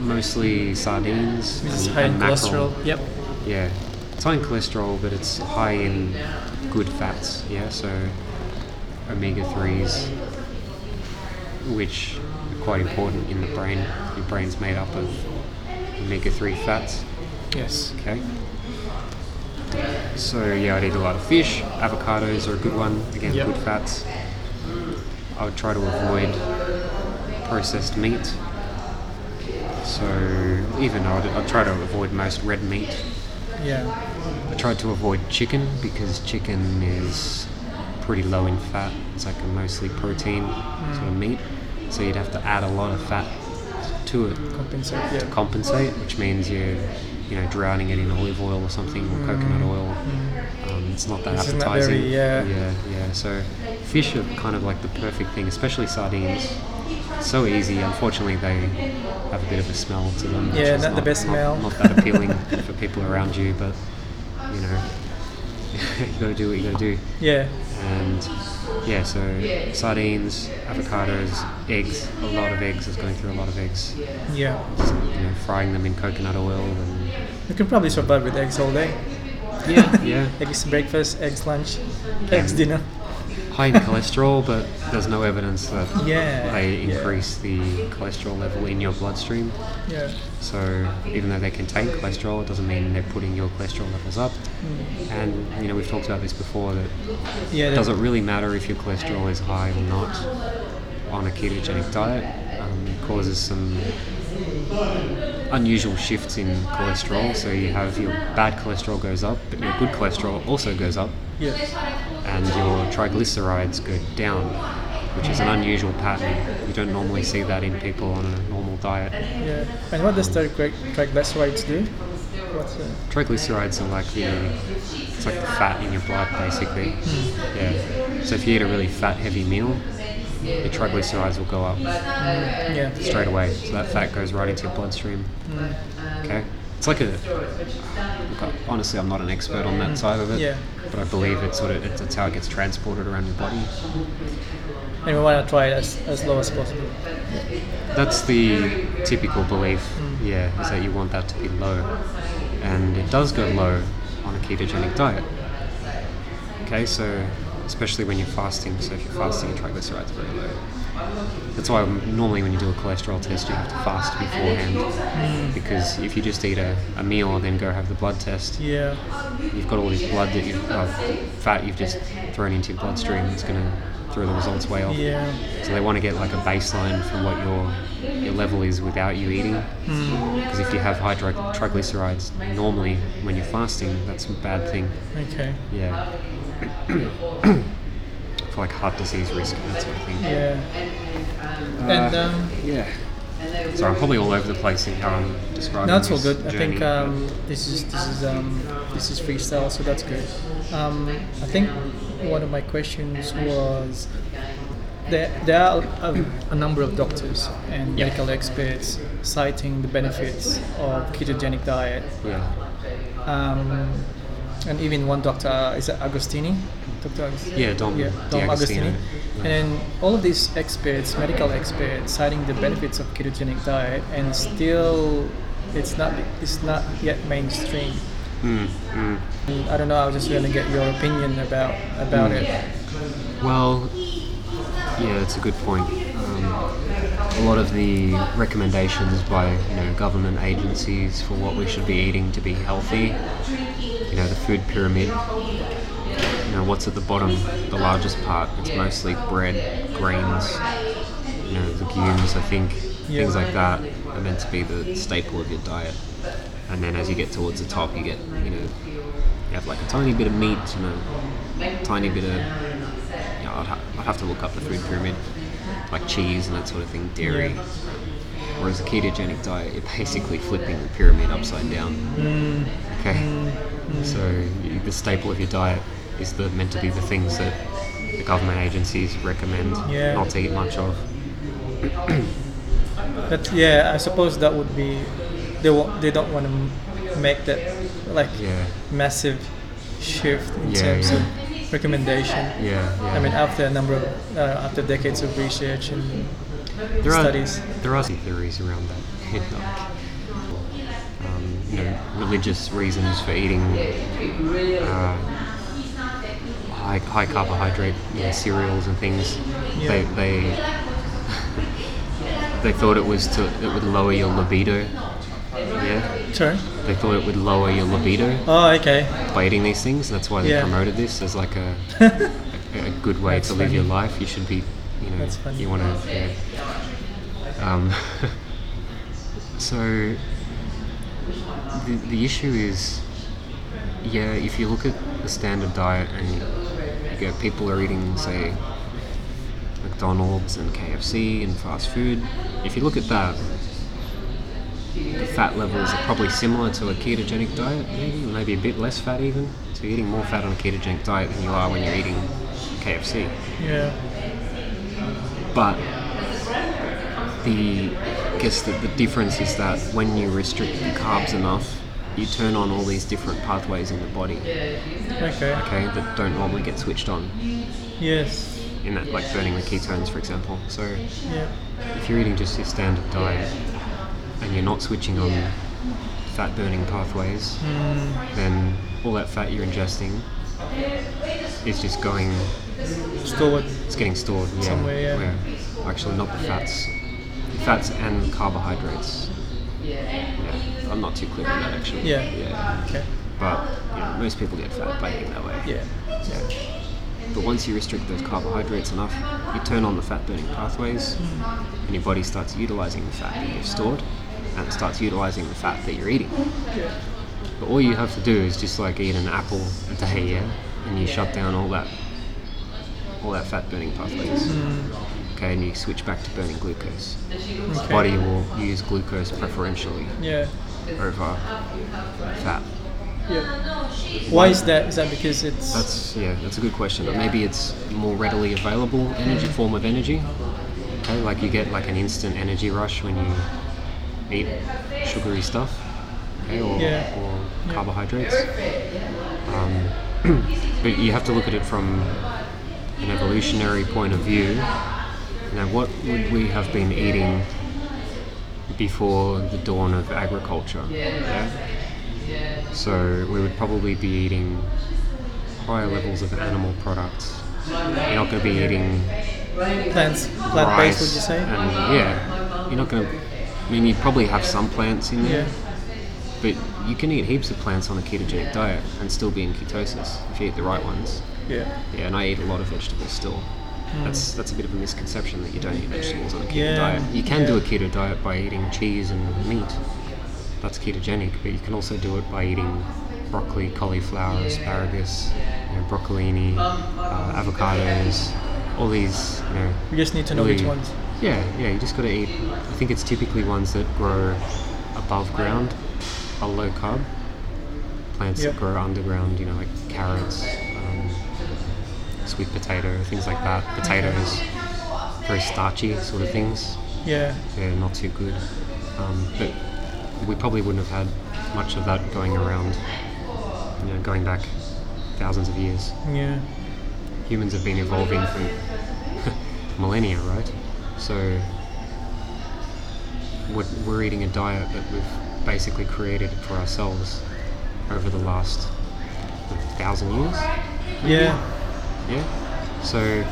mostly sardines, and, high in mackerel. cholesterol. Yep. Yeah, it's high in cholesterol, but it's high in good fats. Yeah, so omega threes, which are quite important in the brain. Your brain's made up of omega three fats. Yes. Okay. So yeah, I'd eat a lot of fish. Avocados are a good one. Again, Yep. good fats. I would try to avoid processed meat. So even though I'd, I'd try to avoid most red meat. Yeah. I tried to avoid chicken because chicken is pretty low in fat. It's like a mostly protein sort of mm. meat. So you'd have to add a lot of fat to it Compensate. to Yeah. compensate, which means you're, you know, drowning it in olive oil or something or coconut oil. Um, it's not that not appetizing. very, yeah. yeah, yeah. So fish are kind of like the perfect thing, especially sardines. So easy. Unfortunately, they have a bit of a smell to them. Yeah, is not the best smell. Not, that appealing for people around you, but you know, you got to do what you got to do. Yeah. And yeah, so sardines, avocados, eggs. A lot of eggs. I was going through a lot of eggs Yeah. just, you know, frying them in coconut oil and You can probably survive with eggs all day. Yeah, yeah. Eggs breakfast, eggs lunch, eggs dinner. High in cholesterol, but there's no evidence that Yeah. they yeah. increase the cholesterol level in your bloodstream. Yeah. So even though they contain cholesterol, it doesn't mean they're putting your cholesterol levels up. And you know we've talked about this before that Yeah. it doesn't really matter if your cholesterol is high or not on a ketogenic diet. Um, causes some unusual shifts in cholesterol. So you have your bad cholesterol goes up, but your good cholesterol also goes up, Yeah. and your triglycerides go down, which is an unusual pattern. You don't normally see that in people on a normal diet. Yeah. And what does the tri- triglycerides do? What's Triglycerides are like the it's like the fat in your blood basically. Hmm. Yeah. So if you eat a really fat heavy meal, your triglycerides will go up mm. yeah. straight away. So that fat goes right into your bloodstream. Mm. Okay. It's like a look, honestly I'm not an expert on that side of it. Yeah. But I believe it's sort of it's, it's how it gets transported around your body. And we want to try it as, as low as possible. That's the typical belief, mm. yeah, is that you want that to be low. And it does go low on a ketogenic diet. Okay, so especially when you're fasting, so if you're fasting, your triglycerides are very low. That's why normally when you do a cholesterol test, you have to fast beforehand. Because if you just eat a, a meal and then go have the blood test, Yeah. you've got all this blood that you've, uh, fat you've just thrown into your bloodstream. It's going to throw the results way off. Yeah. So they want to get like a baseline from what your your level is without you eating. Because if you have high tri- triglycerides, normally when you're fasting, that's a bad thing. Okay. Yeah. For like heart disease risk and that sort of thing. Yeah. And Uh, um, yeah. So I'm probably all over the place in how I'm describing. No, it's all this good. I think um, this is this is um, this is freestyle, so that's good. Um, I think one of my questions was there there are a, a number of doctors and Yeah. medical experts citing the benefits of ketogenic diet, yeah. And even one doctor is it D'Agostino, Doctor D'Agostino? Yeah, Dom yeah, Dom. D'Agostino. And then all of these experts, medical experts, citing the benefits of ketogenic diet, and still, it's not it's not yet mainstream. Mm, mm. I don't know. I was just going to get your opinion about about it. Well, yeah, it's a good point. Um, a lot of the recommendations by you know government agencies for what we should be eating to be healthy, know, the food pyramid. You know, what's at the bottom, the largest part? It's mostly bread, grains, you know, legumes. I think Yeah. things like that are meant to be the staple of your diet. And then as you get towards the top, you get you know, you have like a tiny bit of meat, you know, tiny bit of you know, I'd, ha- I'd have to look up the food pyramid, like cheese and that sort of thing, dairy. Yeah. Whereas a ketogenic diet, you're basically flipping the pyramid upside down. Mm, Okay, so the staple of your diet is the meant to be the things that the government agencies recommend Yeah. not to eat much of. but yeah, I suppose that would be they wa- they don't want to make that like Yeah, massive shift in Yeah, terms of recommendation. yeah, yeah. I mean, after a number of uh, after decades of research and there studies. Are, there are some theories around that. um, you know, religious reasons for eating uh, high, high carbohydrate you know, cereals and things. Yeah. They they they thought it was to it would lower your libido. Yeah, Sorry. they thought it would lower your libido Oh, okay. by eating these things. That's why they Yeah. promoted this as like a, a, a good way That's to live your life. You should be, you know, That's funny. you want to. Yeah. Um, so the, the issue is, yeah, if you look at the standard diet and you, you go, people are eating, say, McDonald's and KFC and fast food. If you look at that, the fat levels are probably similar to a ketogenic diet, maybe, maybe a bit less fat even. So you're eating more fat on a ketogenic diet than you are when you're eating KFC. Yeah. But the I guess the, the difference is that when you restrict the carbs enough, you turn on all these different pathways in the body, Okay. okay, that don't normally get switched on. Yes. In that, like burning the ketones, for example. So Yeah. if you're eating just your standard diet and you're not switching on fat burning pathways, Mm, then all that fat you're ingesting is just going, stored. it's getting stored yeah, Somewhere, yeah. where actually not the fats, fats and carbohydrates. Yeah, I'm not too clear on that actually. Yeah. Yeah. Okay. But you know, most people get fat by eating that way. Yeah. Yeah. But once you restrict those carbohydrates enough, you turn on the fat burning pathways, and your body starts utilizing the fat that you've stored, and it starts utilizing the fat that you're eating. Yeah. But all you have to do is just like eat an apple a day, yeah, and you shut down all that, all that fat burning pathways. Mm. Okay, and you switch back to burning glucose. The body will use glucose preferentially Yeah. over fat. Yeah. Why is that? Is that because it's That's yeah, that's a good question. But maybe it's more readily available energy form of energy. Okay, like you get like an instant energy rush when you eat sugary stuff, okay, or, Yeah. or Yeah. carbohydrates. Um, but you have to look at it from an evolutionary point of view. Now, what would we have been eating before the dawn of agriculture? Yeah? So we would probably be eating higher levels of animal products. You're not going to be eating plants plant based, Would you say? And yeah, you're not going to. I mean, you probably have some plants in there, Yeah. but you can eat heaps of plants on a ketogenic diet and still be in ketosis if you eat the right ones. Yeah. Yeah, and I eat a lot of vegetables still. That's that's a bit of a misconception that you don't eat vegetables on a keto Yeah, diet. You can do a keto diet by eating cheese and meat. That's ketogenic, but you can also do it by eating broccoli, cauliflower, asparagus, you know, broccolini, uh, avocados, all these, you know. We just need to know which ones. Yeah, yeah, you just got to eat. I think it's typically ones that grow above ground, are low carb. Plants Yep. that grow underground, you know, like carrots, sweet potato, things like that. Potatoes, very starchy sort of things. Yeah. They're not too good. Um, but we probably wouldn't have had much of that going around, you know, going back thousands of years. Yeah. Humans have been evolving for millennia, right? So we're, we're eating a diet that we've basically created for ourselves over the last thousand years. Yeah. Yeah. So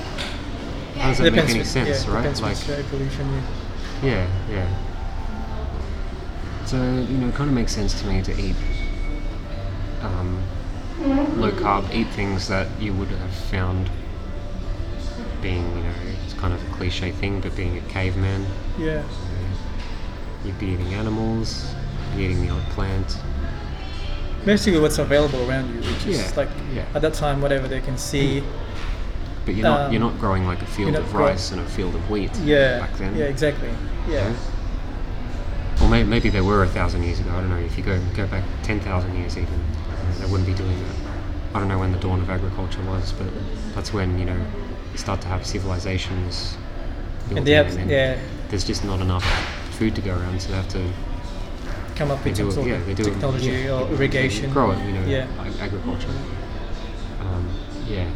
how does that make any sense, yeah, right? Like, evolution. Yeah. yeah, yeah. So you know, it kind of makes sense to me to eat um, low carb, eat things that you would have found being, you know, it's kind of a cliche thing, but being a caveman, Yeah. you'd be eating animals, be eating the odd plant. Basically, what's available around you, which is Yeah, like yeah. at that time, whatever they can see. But you're not Um, you're not growing like a field of grow- rice and a field of wheat Yeah. back then. Yeah. Exactly. Yeah. Or may, maybe they were a thousand years ago. I don't know. If you go go back ten thousand years, even uh, they wouldn't be doing that. I don't know when the dawn of agriculture was, but that's when you know you start to have civilizations. And they building have then yeah There's just not enough food to go around, so they have to come up with some sort Yeah, of they do it- technology yeah, or irrigation. grow it. You know, Yeah. agriculture. Um, yeah.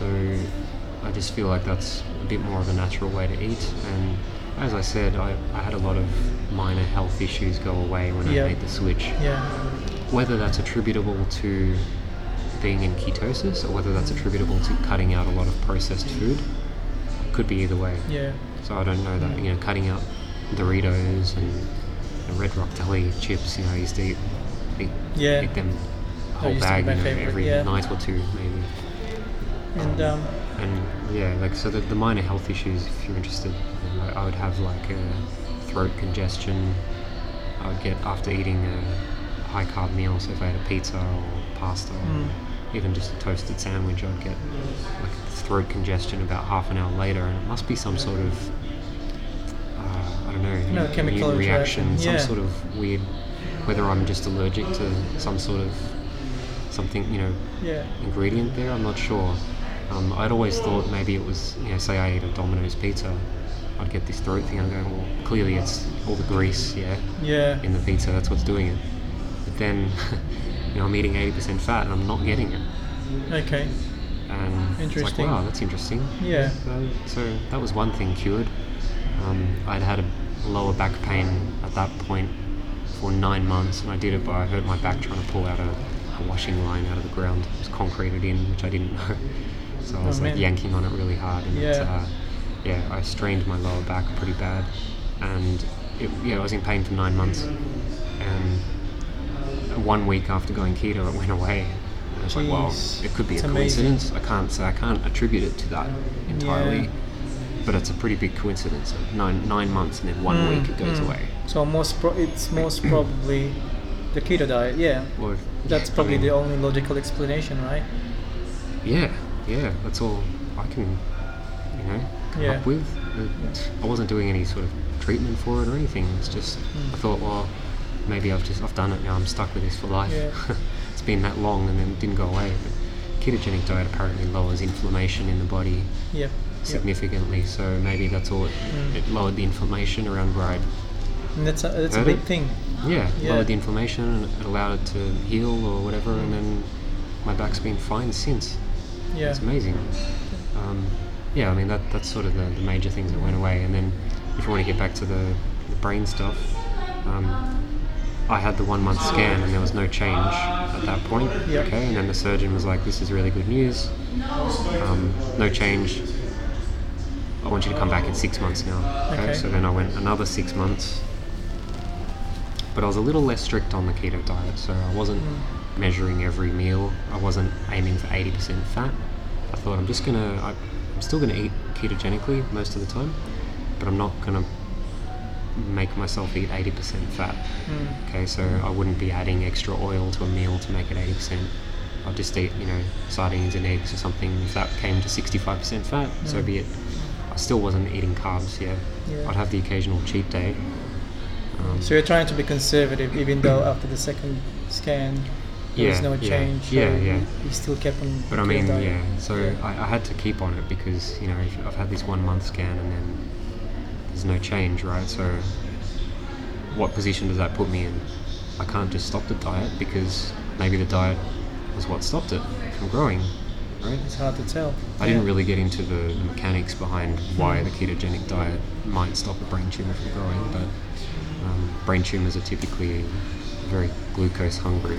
So I just feel like that's a bit more of a natural way to eat. And as I said, I, I had a lot of minor health issues go away when Yeah. I made the switch. Yeah. Whether that's attributable to being in ketosis or whether that's attributable to cutting out a lot of processed food, could be either way. Yeah. So I don't know that, you know, cutting out Doritos and Red Rock Deli chips, you know, I used to eat, eat, Yeah. eat them a whole used to be bag, you know, every yeah. night or two maybe. And um, And yeah, like so the, the minor health issues, if you're interested, you know, I would have like a throat congestion. I would get after eating a high carb meal, so if I had a pizza or pasta Mm. or even just a toasted sandwich, I'd get like throat congestion about half an hour later, and it must be some sort of uh, I don't know, No, chemical reaction, interaction, some sort of weird. Whether I'm just allergic to some sort of something, you know, yeah. ingredient there. I'm not sure. Um, I'd always thought maybe it was, you know, say I ate a Domino's pizza, I'd get this throat thing. and go, well, clearly it's all the grease, yeah, Yeah. in the pizza. That's what's doing it. But then, you know, I'm eating 80% fat and I'm not getting it. Okay. And it's Interesting. like, wow, that's interesting. Yeah. So, so that was one thing cured. Um, I'd had a lower back pain at that point for nine months, and I did it by I hurt my back trying to pull out a, a washing line out of the ground. It was concreted in, which I didn't know. So I Oh, was like man. yanking on it really hard, and it, Yeah. uh, yeah, I strained my lower back pretty bad, and it, yeah, I was in pain for nine months, and one week after going keto, it went away. And I was like, well, it could be It's a amazing. coincidence. I can't say I can't attribute it to that entirely, Yeah. but it's a pretty big coincidence. Nine nine months and then one Mm, week it goes mm. away. So most pro- it's most probably the keto diet. Yeah, that's yeah, I probably mean, the only logical explanation, right? Yeah, yeah, that's all I can, you know, come Yeah. up with. It- I wasn't doing any sort of treatment for it or anything. It's just Mm. I thought, well, maybe I've just I've done it now. I'm stuck with this for life. Yeah. it's been that long and then it didn't go away. But ketogenic diet apparently lowers inflammation in the body Yep. Yep. significantly. So maybe that's all. It, Mm. it lowered the inflammation around where I'd And that's a, that's a big it? thing. yeah, Yeah. lowered the inflammation and it allowed it to heal or whatever. And then my back's been fine since. Yeah. It's amazing. Um, yeah, I mean that that's sort of the, the major things that went away. And then if you want to get back to the, the brain stuff, um, I had the one month scan and there was no change at that point. Yep. Okay, and then the surgeon was like, "This is really good news. Um, no change. I want you to come back in six months now." Okay. Okay. So then I went another six months. But I was a little less strict on the keto diet, so I wasn't Mm. measuring every meal. I wasn't aiming for 80% fat. I thought I'm just gonna, I, I'm still gonna eat ketogenically most of the time, but I'm not gonna make myself eat 80% fat. Mm. Okay, so I wouldn't be adding extra oil to a meal to make it 80%. I'd just eat, you know, sardines and eggs or something. If that came to 65% fat, so Mm. be it. I still wasn't eating carbs, yeah. Yeah. I'd have the occasional cheat day. Um, So you're trying to be conservative, even though after the second scan there was no yeah, change. yeah, yeah. You still kept on. But I mean, diet. yeah. So Yeah. I, I had to keep on it because you know if I've had this one month scan and then there's no change, right? So what position does that put me in? I can't just stop the diet because maybe the diet was what stopped it from growing, right? It's hard to tell. I didn't really get into the, the mechanics behind why the ketogenic diet might stop a brain tumor from growing, but um, brain tumors are typically very glucose hungry.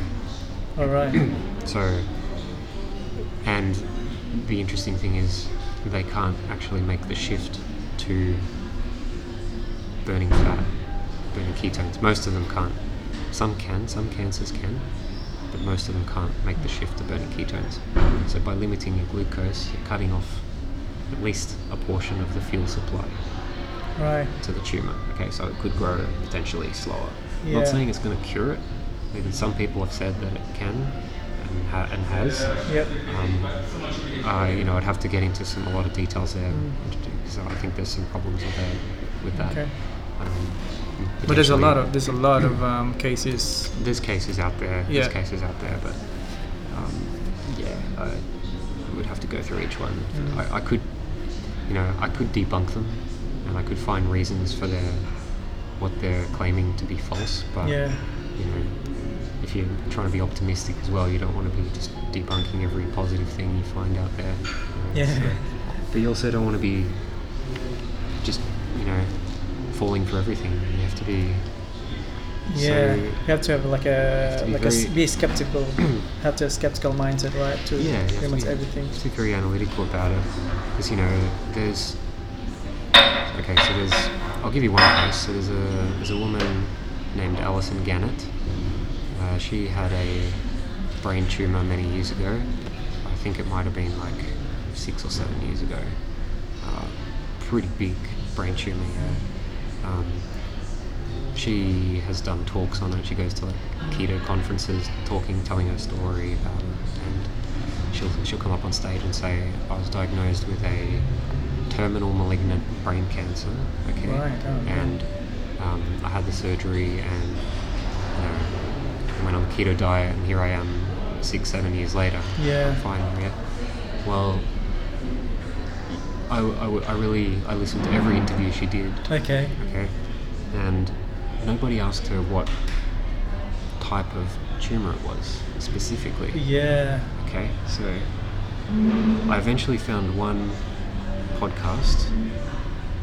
All right. So, and the interesting thing is they can't actually make the shift to burning fat, burning ketones. Most of them can't. Some can, some cancers can, but most of them can't make the shift to burning ketones. So by limiting your glucose, you're cutting off at least a portion of the fuel supply right. to the tumor. Okay, so it could grow potentially slower. Yeah. not saying it's going to cure it. Even some people have said that it can and, ha- and has. Yep. Um, uh, you know, I'd have to get into some a lot of details there Mm. because I think there's some problems with that. With that. Okay. Um, But there's a lot of there's a lot of um, cases. there's cases out there. Yeah. There's cases out there, but um, yeah, I would have to go through each one. Mm. I, I could, you know, I could debunk them, and I could find reasons for their what they're claiming to be false. But Yeah. you know, if you're trying to be optimistic as well, you don't want to be just debunking every positive thing you find out there. you know, Yeah. so- but you also don't want to be just, you know, falling for everything. You have to be. Yeah, So, you have to have like a be like a be skeptical, have to have a skeptical mindset, right? To yeah, pretty to much everything. to be very analytical about it. Because, you know, there's. Okay, so there's. I'll give you one case. So there's a, there's a woman named Alison Gannett. Uh, she had a brain tumor many years ago. I think it might have been like six or seven years ago. Uh, pretty big brain tumor, yeah. Um, she has done talks on it. She goes to like keto conferences, talking, telling her story about it, and she'll she'll come up on stage and say, "I was diagnosed with a terminal malignant brain cancer." Okay, Right, oh, and um, I had the surgery, and you know, I went on the keto diet, and here I am, six, seven years later. Yeah. Yeah. Well, I, I, I really I listened to every interview she did. Okay. Okay, and nobody asked her what type of tumor it was specifically. Yeah. Okay, so I eventually found one podcast,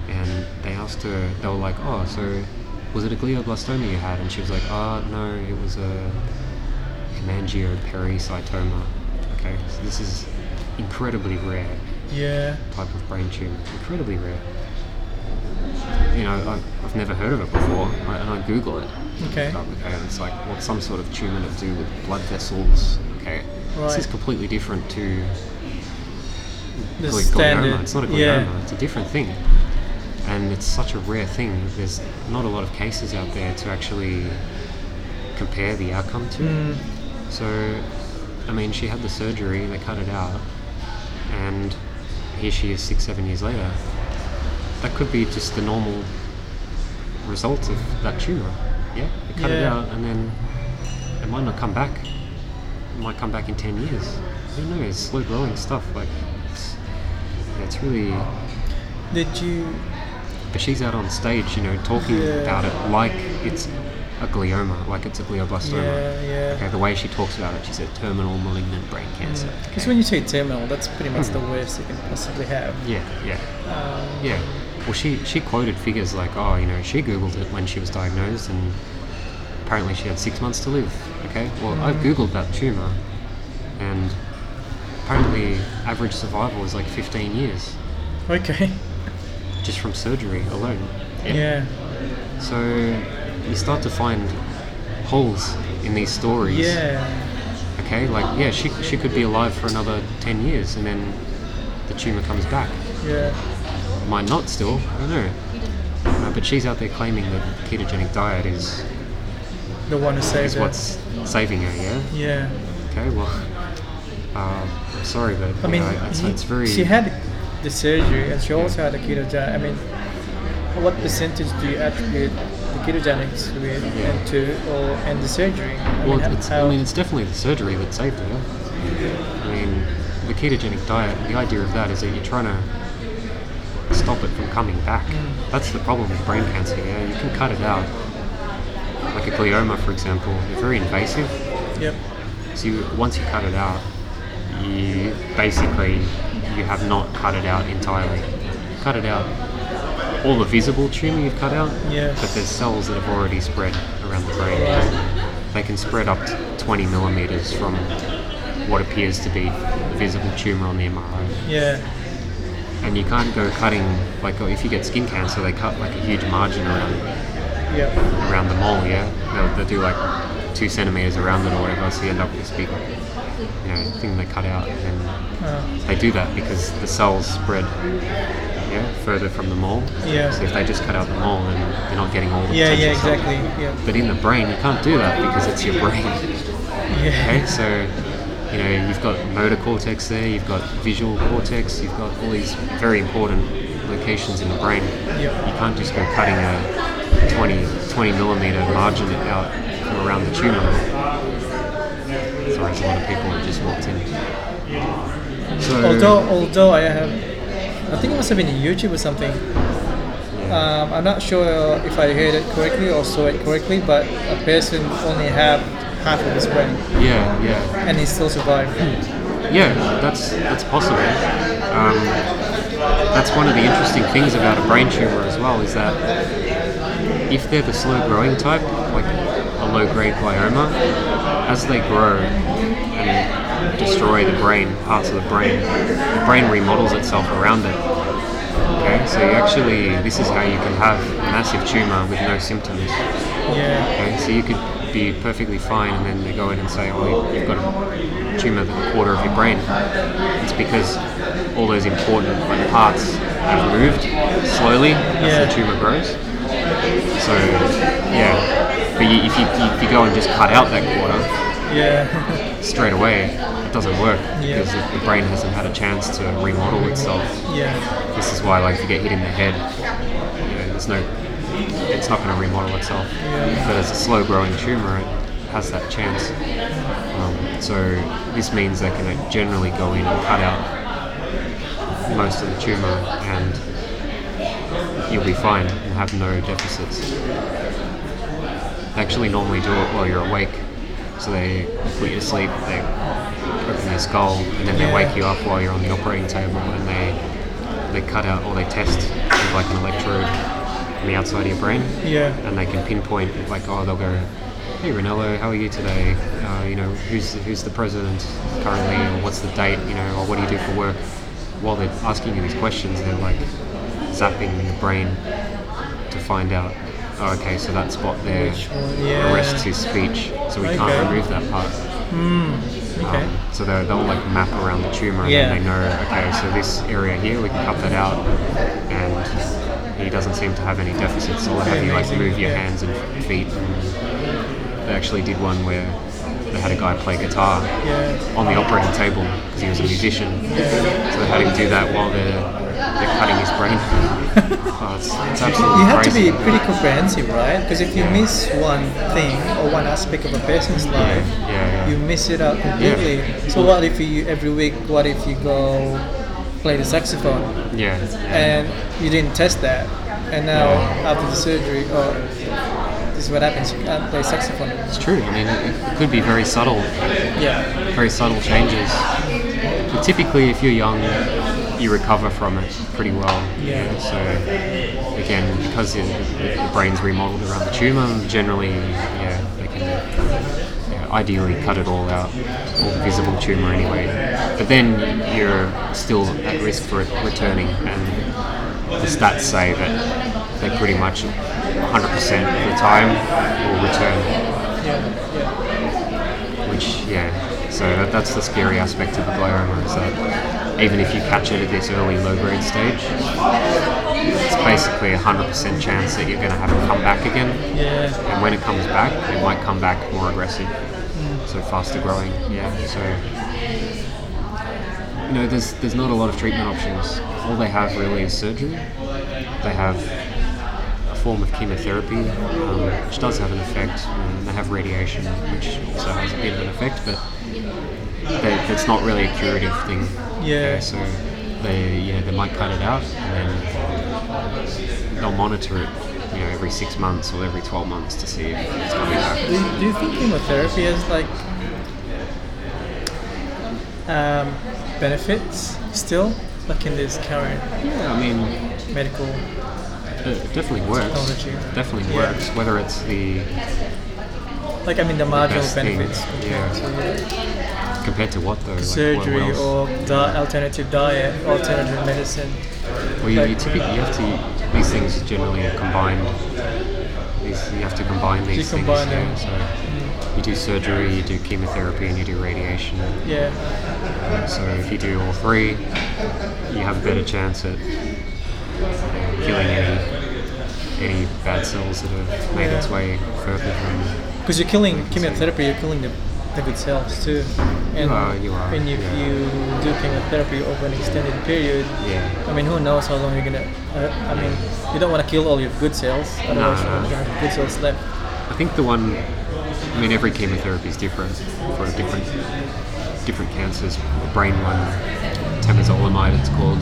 and they asked her. They were like, "Oh, so was it a glioblastoma you had? And she was like, oh, no, it was a hemangiopericytoma. Okay, so this is incredibly rare Yeah. type of brain tumor, incredibly rare. You know, I've, I've never heard of it before, I- and I Google it. Okay. Oh, okay, and it's like, well, some sort of tumor to do with blood vessels. Okay, Right. this is completely different to The standard. It's not a glioma. Yeah. It's a different thing, and it's such a rare thing. There's not a lot of cases out there to actually compare the outcome to. Mm, So, I mean, she had the surgery, they cut it out, and here she is six, seven years later. That could be just the normal result of that tumour. Yeah, they cut it out, and then it might not come back. It might come back in 10 years. Who knows? Slow growing stuff. Like, it's, really. Did you? But she's out on stage, you know, talking Yeah. about it like it's a glioma, like it's a glioblastoma. Yeah, yeah. Okay, the way she talks about it, she said terminal malignant brain cancer. Because okay? when you say terminal, that's pretty much the worst you can possibly have. yeah, yeah, Um, yeah. Well, she she quoted figures like, oh, you know, she googled it when she was diagnosed, and apparently she had six months to live. Okay, well, I've Mm. googled that tumor, and apparently average survival is like 15 years okay. just from surgery alone. Yeah. So you start to find holes in these stories. Yeah. Okay, like yeah, she she could be alive for another ten years, and then the tumor comes back. Yeah. Might not still. I don't know. Uh, but she's out there claiming that the ketogenic diet is The one who saved is her. what's saving her. Yeah. Yeah. Okay. Well, uh, sorry, but I mean, know, it's, he- it's very. she had the surgery and she also had a ketogenic. I mean, what percentage do you attribute the ketogenics with Yeah. and to or and the surgery? I Well, mean, it's, how, I mean, it's definitely the surgery that saved her. I mean, the ketogenic diet, the idea of that is that you're trying to stop it from coming back. Mm. That's the problem with brain cancer, yeah? You can cut it out. Like a glioma, for example, they're very invasive. Yep. So you, once you cut it out, you basically you have not cut it out entirely. Cut it out. All the visible tumor you've cut out, Yes. but there's cells that have already spread around the brain. They can spread up to 20 millimeters from what appears to be visible tumor on the MRI. Yeah. And you can't go cutting like if you get skin cancer, they cut like a huge margin around Yep. around the mole. Yeah, they'll, they'll do like two centimeters around it or whatever, so you end up with this big, you know, thing they cut out. And Uh, they do that because the cells spread, yeah, further from the mole. Yeah. So if they just cut out the mole, then you're not getting all the yeah. Yeah. potential cells. Exactly. Yeah. But in the brain, you can't do that because it's your brain. Yeah. Okay, so you know you've got motor cortex there, you've got visual cortex, you've got all these very important locations in the brain. Yep. You can't just go cutting a 20, 20 millimeter margin out from around the tumor. Sorry, there's a lot of people that just walked in. So, Although, although I have, I think it must have been in YouTube or something. Um, I'm not sure if I heard it correctly or saw it correctly, but a person only have half of his brain yeah, yeah. and he still survived. Yeah, that's that's possible. Um, that's one of the interesting things about a brain tumor as well is that if they're the slow growing type, like a low grade glioma, as they grow and destroy the brain, parts of the brain, the brain remodels itself around it. Okay, so you actually, this is how you can have a massive tumor with no symptoms. Yeah, Okay, so you could be perfectly fine, and then they go in and say, "Oh, you've got a tumor that's a quarter of your brain." It's because all those important like parts have moved slowly as Yeah. the tumor grows. So, yeah, but you, if you if you go and just cut out that quarter yeah, straight away, it doesn't work Yeah. because the, the brain hasn't had a chance to remodel itself. yeah, This is why, like, if you get hit in the head, you know, there's no, it's not going to remodel itself. Yeah. But as a slow-growing tumor, it has that chance. Um, so this means they can generally go in and cut out most of the tumor, and you'll be fine and have no deficits. They actually normally do it while you're awake. So they put you to sleep, they open your skull, and then they wake you up while you're on the operating table, and they they cut out or they test with like an electrode on the outside of your brain, Yeah. and they can pinpoint like, oh, they'll go, "Hey, Ranello, how are you today? Uh, you know, who's who's the president currently, or what's the date? You know, or what do you do for work?" While they're asking you these questions, they're like zapping your brain to find out. Oh, okay, so that spot there? Yeah. arrests his speech, so we Okay. can't remove that part. Okay. Um, so they'll, they'll like map around the tumor and Yeah. then they know, okay, so this area here, we can cut that out. And he doesn't seem to have any deficits. So they'll have you like move your hands and feet. And they actually did one where they had a guy play guitar Yeah. on the operating table because he was a musician. So they had him do that while they're, they're cutting his brain. oh, it's, it's absolutely You have to be pretty comprehensive, right? Because if you miss one thing or one aspect of a person's life, yeah, yeah. you miss it out completely. So what if you every week? What if you go play the saxophone Yeah. and you didn't test that, and now after the surgery, oh, this is what happens. You can't play saxophone. It's true. I mean, it, it could be very subtle Yeah. very subtle changes. But typically, if you're young, you recover from it pretty well. Yeah. So again, because the, the brain's remodeled around the tumor, generally, yeah, they can yeah, ideally cut it all out, all the visible tumor anyway. But then you're still at risk for it returning, and the stats say that they pretty much 100% of the time will return Yeah. Yeah. which yeah so that, that's the scary aspect of the glioma is that even if you catch it at this early low grade stage it's basically a 100% chance that you're going to have it come back again Yeah. and when it comes back it might come back more aggressive hmm. so faster growing yeah so you know there's there's not a lot of treatment options all they have really is surgery they have form of chemotherapy, um, which does have an effect. And they have radiation, which also has a bit of an effect, but they, it's not really a curative thing. Yeah. so they, you know, they might cut it out and then they'll monitor it, you know, every six months or every 12 months to see if it's coming back. Do you, do you think chemotherapy has like um, benefits still, like in this current Yeah, I mean, medical? It definitely works. Definitely Yeah. works. Whether it's the Like I mean the marginal thing, benefits yeah. Compared to what though? Like, surgery what or di- alternative diet, alternative medicine. Well, you, you typically you have to. These things generally are combined. These, you have to combine these things. combine yeah, them. So you do surgery, you do chemotherapy, and you do radiation. Yeah, So if you do all three, you have a better chance at killing any any bad cells that have made its way further from. because you're killing chemotherapy, you're killing the, the good cells too. And, are, you are, And if yeah. you do chemotherapy over an extended period, Yeah. I mean, who knows how long you're gonna. Uh, I mean, you don't want to kill all your good cells, otherwise no. you're gonna have good cells left. I think the one, I mean, every chemotherapy is different for different different cancers. The brain one, temozolomide, it's called.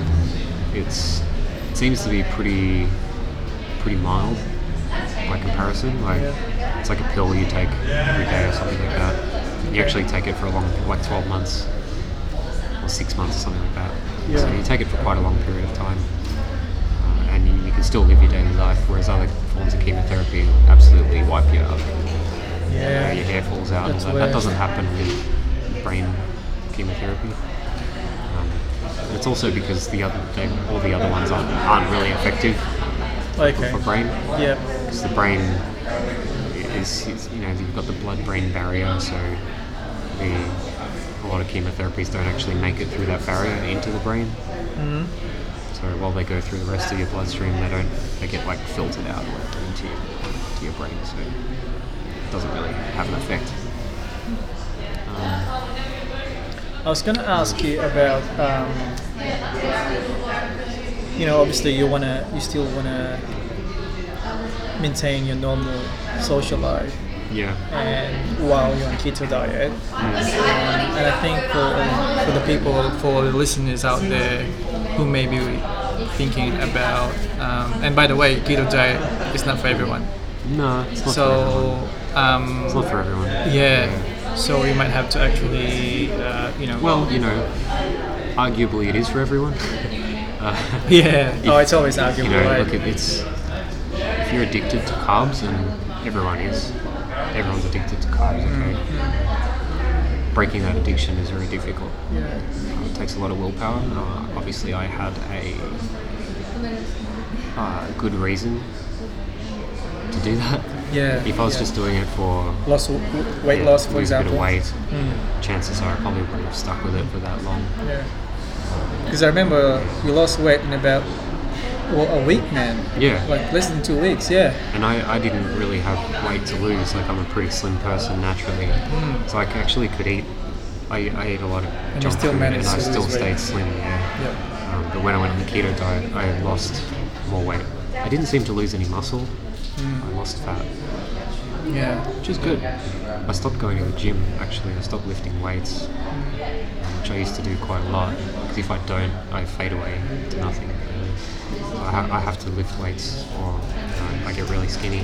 It's it seems to be pretty pretty mild by comparison. Like Yeah. it's like a pill you take every day or something like that. You actually take it for a long, like 12 months or six months or something like that. So you take it for quite a long period of time. Uh, and you, you can still live your daily life, whereas other forms of chemotherapy absolutely wipe you out. You know, Yeah. your hair falls out. and all that. that doesn't happen with brain chemotherapy. It's also because the other, they, all the other ones aren't, aren't really effective Okay. for brain. Yeah. Because the brain is, is, you know, you've got the blood-brain barrier, so the, a lot of chemotherapies don't actually make it through that barrier into the brain. hmm So while they go through the rest of your bloodstream, they don't, they get like filtered out into your, to your brain, so it doesn't really have an effect. Um, I was gonna ask you about, um, you know, obviously you wanna, you still wanna maintain your normal social life, yeah. and while you're on keto diet. Um, and I think for for the people, for the listeners out there who may be thinking about, um, and by the way, keto diet is not for everyone. No, it's not for everyone. So, um, It's not for everyone. yeah, so you might have to actually, uh, you know, Well, you know, arguably it is for everyone. Uh, yeah. Oh, it's always you arguable, know, right? look, it, it's if you're addicted to carbs, and everyone is, everyone's addicted to carbs. Okay, breaking that addiction is very difficult. Yeah. It takes a lot of willpower. Uh, obviously, I had a uh, good reason to do that. Yeah. If I was yeah. just doing it for loss, weight yeah, loss, for lose a bit example. weight, Mm. chances are I probably wouldn't have stuck with it for that long. Yeah. Because I remember you lost weight in about well, a week, man. Yeah. Like less than two weeks. Yeah. And I, I didn't really have weight to lose. Like I'm a pretty slim person naturally, so I actually could eat. I, I ate a lot of Mm. you junk still food, and I still stayed weight. slim. Yeah. Yeah. Um, but when I went on the keto diet, I lost more weight. I didn't seem to lose any muscle. Mm. I lost fat, Yeah. which is good. I stopped going to the gym. Actually, I stopped lifting weights, um, which I used to do quite a lot. Because if I don't, I fade away to nothing. So I, ha- I have to lift weights, or uh, I get really skinny,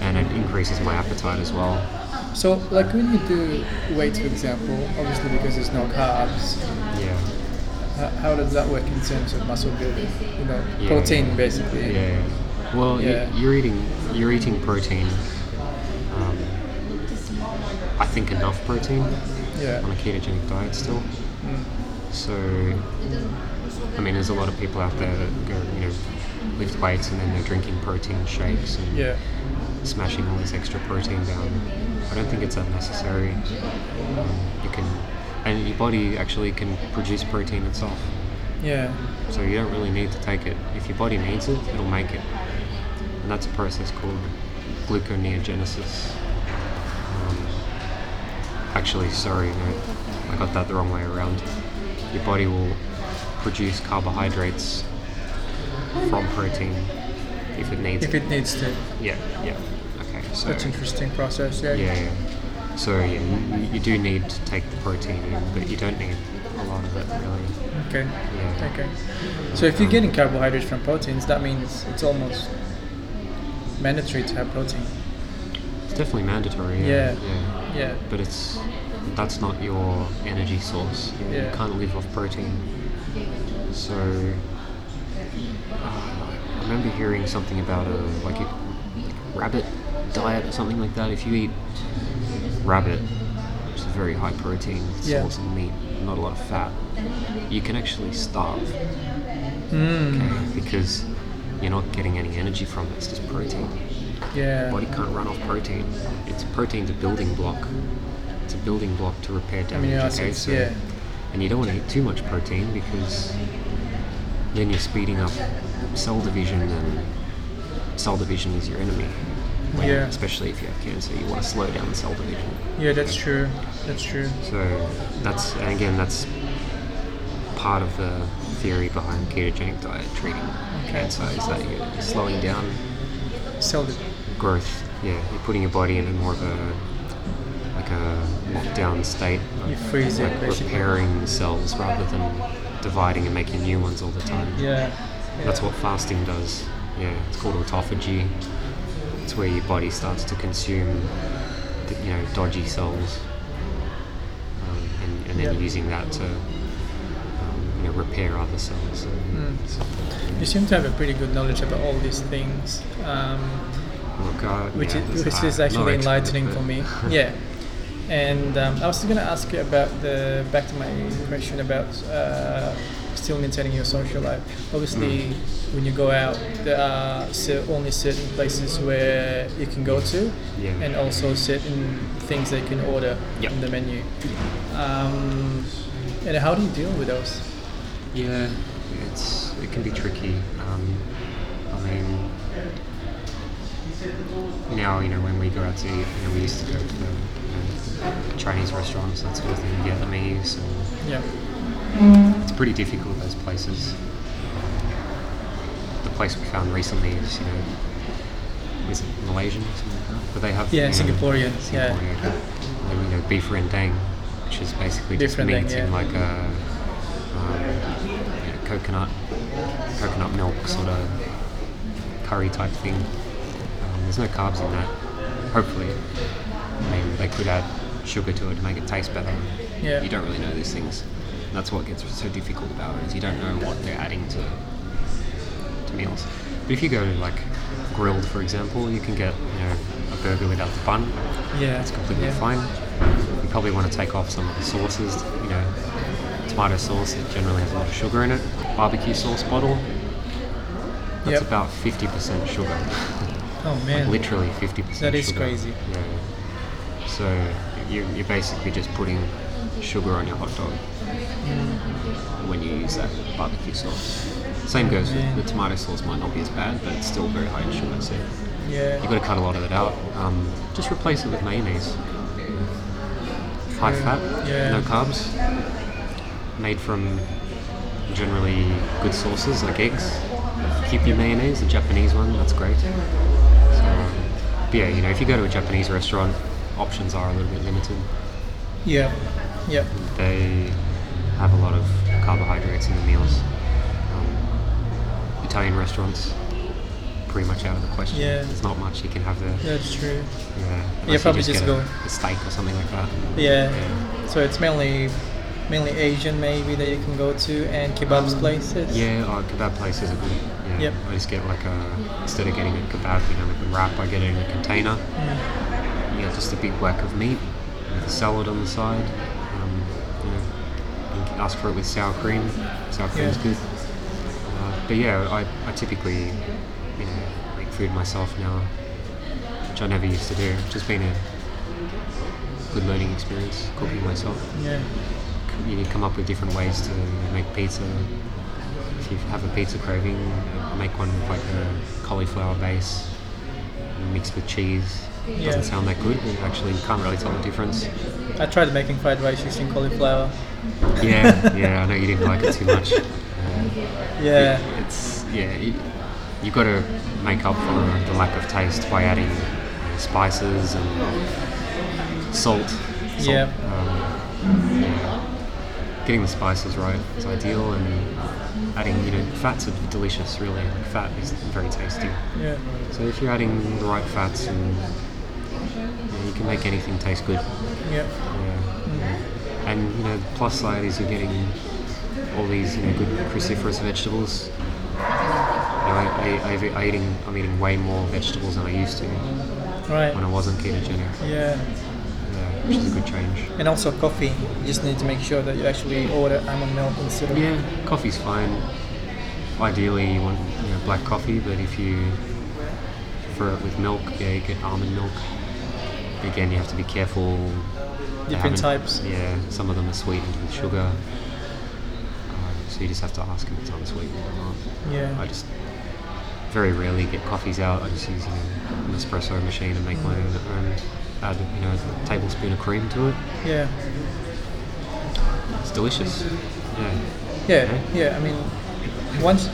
and it increases my appetite as well. So, like when you do weights, for example, obviously because there's no carbs, Yeah. how, how does that work in terms of muscle building? You know, Yeah. protein basically. Yeah. Well, you- Yeah. you're eating you're eating protein. Um, I think enough protein Yeah. on a ketogenic diet still. Mm. So, I mean, there's a lot of people out there that go, you know, lift weights and then they're drinking protein shakes and Yeah. smashing all this extra protein down. I don't think it's that necessary. Um, you can, and your body actually can produce protein itself. Yeah. So you don't really need to take it. If your body needs it, it'll make it. And that's a process called gluconeogenesis. Um, actually, sorry, no, I got that the wrong way around. Your body will produce carbohydrates from protein if it needs If it needs to. Yeah, yeah. Okay, so That's interesting process. Yeah. yeah, yeah. So yeah, you, you do need to take the protein in, but you don't need a lot of it really. Okay. Yeah. Okay. So if you're getting carbohydrates from proteins, that means it's almost mandatory to have protein. It's definitely mandatory. Yeah. Yeah. yeah. Yeah. But it's that's not your energy source. You, you can't live off protein. So uh, I remember hearing something about a like a rabbit diet or something like that. If you eat rabbit, which is a very high protein Yeah. source of meat, not a lot of fat, you can actually starve. Mm. Okay, because you're not getting any energy from it. It's just protein. Yeah. Your body can't run off protein. It's protein's a building block. It's a building block to repair damage. Amino okay? So- yeah. And you don't want to eat too much protein because then you're speeding up cell division, and cell division is your enemy. When- Yeah. Especially if you have cancer, you want to slow down the cell division. Yeah, that's true. That's true. So that's and again that's part of the theory behind ketogenic diet treating Okay. cancer is that you're slowing down cell growth. Yeah, you're putting your body in a more of a like a lockdown state. You freeze it, like basically. repairing cells rather than dividing and making new ones all the time. Yeah. That's what fasting does. Yeah, it's called autophagy. It's where your body starts to consume, the, you know, dodgy cells, um, and, and then Yeah. using that to, repair other cells. Mm. You seem to have a pretty good knowledge about all these things, um, Oh God, which yeah, is which is actually enlightening for me. Yeah. And um, I was going to ask you about the back to my question about uh, still maintaining your social life. Obviously, Mm. when you go out, there are only certain places where you can go to, Yeah. and also certain things that you can order Yep. in the menu. Um, and how do you deal with those? Yeah, it's it can be tricky. Um, I mean, now you know when we go out to eat, you know, we used to go to the you know, Chinese restaurants, that sort of thing, Vietnamese, and Yeah. it's pretty difficult those places. The place we found recently is you know, was it Malaysian or something like that? But they have Yeah, you know, Singaporeans, yeah. Singaporean, they, you know, beef rendang, which is basically Beef just meat yeah. in like a coconut coconut milk sort of curry type thing. Um, there's no carbs in that. Hopefully, I mean they could add sugar to it to make it taste better. Yeah. You don't really know these things. And that's what gets so difficult about it is you don't know what they're adding to to meals. But if you go to like grilled, for example, you can get you know a burger without the bun. Yeah. It's completely yeah. fine. You probably want to take off some of the sauces. You know, tomato sauce it generally has a lot of sugar in it. Barbecue sauce bottle. That's Yep. about fifty percent sugar. Oh man. Literally fifty percent. That is crazy. Yeah. So you, you're basically just putting sugar on your hot dog when you use that barbecue sauce. Same goes Man. with the tomato sauce. Might not be as bad, but it's still very high in sugar. So Yeah. You've got to cut a lot of it out. Um, just replace it with mayonnaise. High fat, Yeah. no carbs. Made from generally good sources like eggs. Keep your mayonnaise, the Japanese one, that's great. So, but yeah, you know, if you go to a Japanese restaurant, options are a little bit limited. Yeah. Yeah. They have a lot of carbohydrates in the meals. Um, Italian restaurants, pretty much out of the question. Yeah. There's not much you can have there. That's true. Yeah, unless probably just get go- a, a steak or something like that. Yeah. Yeah. So it's mainly mainly Asian maybe that you can go to and kebabs places. Yeah, uh, kebab places are good. Yeah, Yep. I just get like a instead of getting a kebab, you know, like a wrap, I get it in a container. Mm. You get just a big whack of meat with a salad on the side. Um, you know, you can ask for it with sour cream. Sour cream's Yeah. good. Uh, but yeah, I, I typically, you know, make food myself now, which I never used to do. It's just been a good learning experience cooking myself. Yeah. You come up with different ways to make pizza. If you have a pizza craving, make one with like a cauliflower base mixed with cheese. Yeah. Doesn't sound that good, but actually you can't really tell the difference. I tried making fried rice using cauliflower. Yeah, yeah, I know you didn't like it too much. Uh, Yeah. it's yeah, you, you got to make up for the lack of taste by adding spices and salt. salt Yeah. um, yeah. Getting the spices right is ideal, and adding you know fats are delicious. Really, like fat is very tasty. Yeah. So if you're adding the right fats, and yeah, you can make anything taste good. Yeah. Yeah. And you know, the plus side is you're getting all these you know good cruciferous vegetables. You know, I, I, I've, I eating, I'm eating way more vegetables than I used to Right. when I wasn't ketogenic. Yeah. Which is a good change. And also coffee. You just need to make sure that you actually order almond milk instead of Yeah, coffee's fine. Ideally, you want you know black coffee, but if you prefer it with milk, yeah, you get almond milk. Again, you have to be careful. Different types. Yeah, some of them are sweetened with sugar. Uh, so you just have to ask if it's unsweetened or not. Yeah. I just very rarely get coffees out. I just use you know, an espresso machine and make my own. own add you know a tablespoon of cream to it. Yeah. It's delicious. Yeah. Yeah, yeah. I mean, once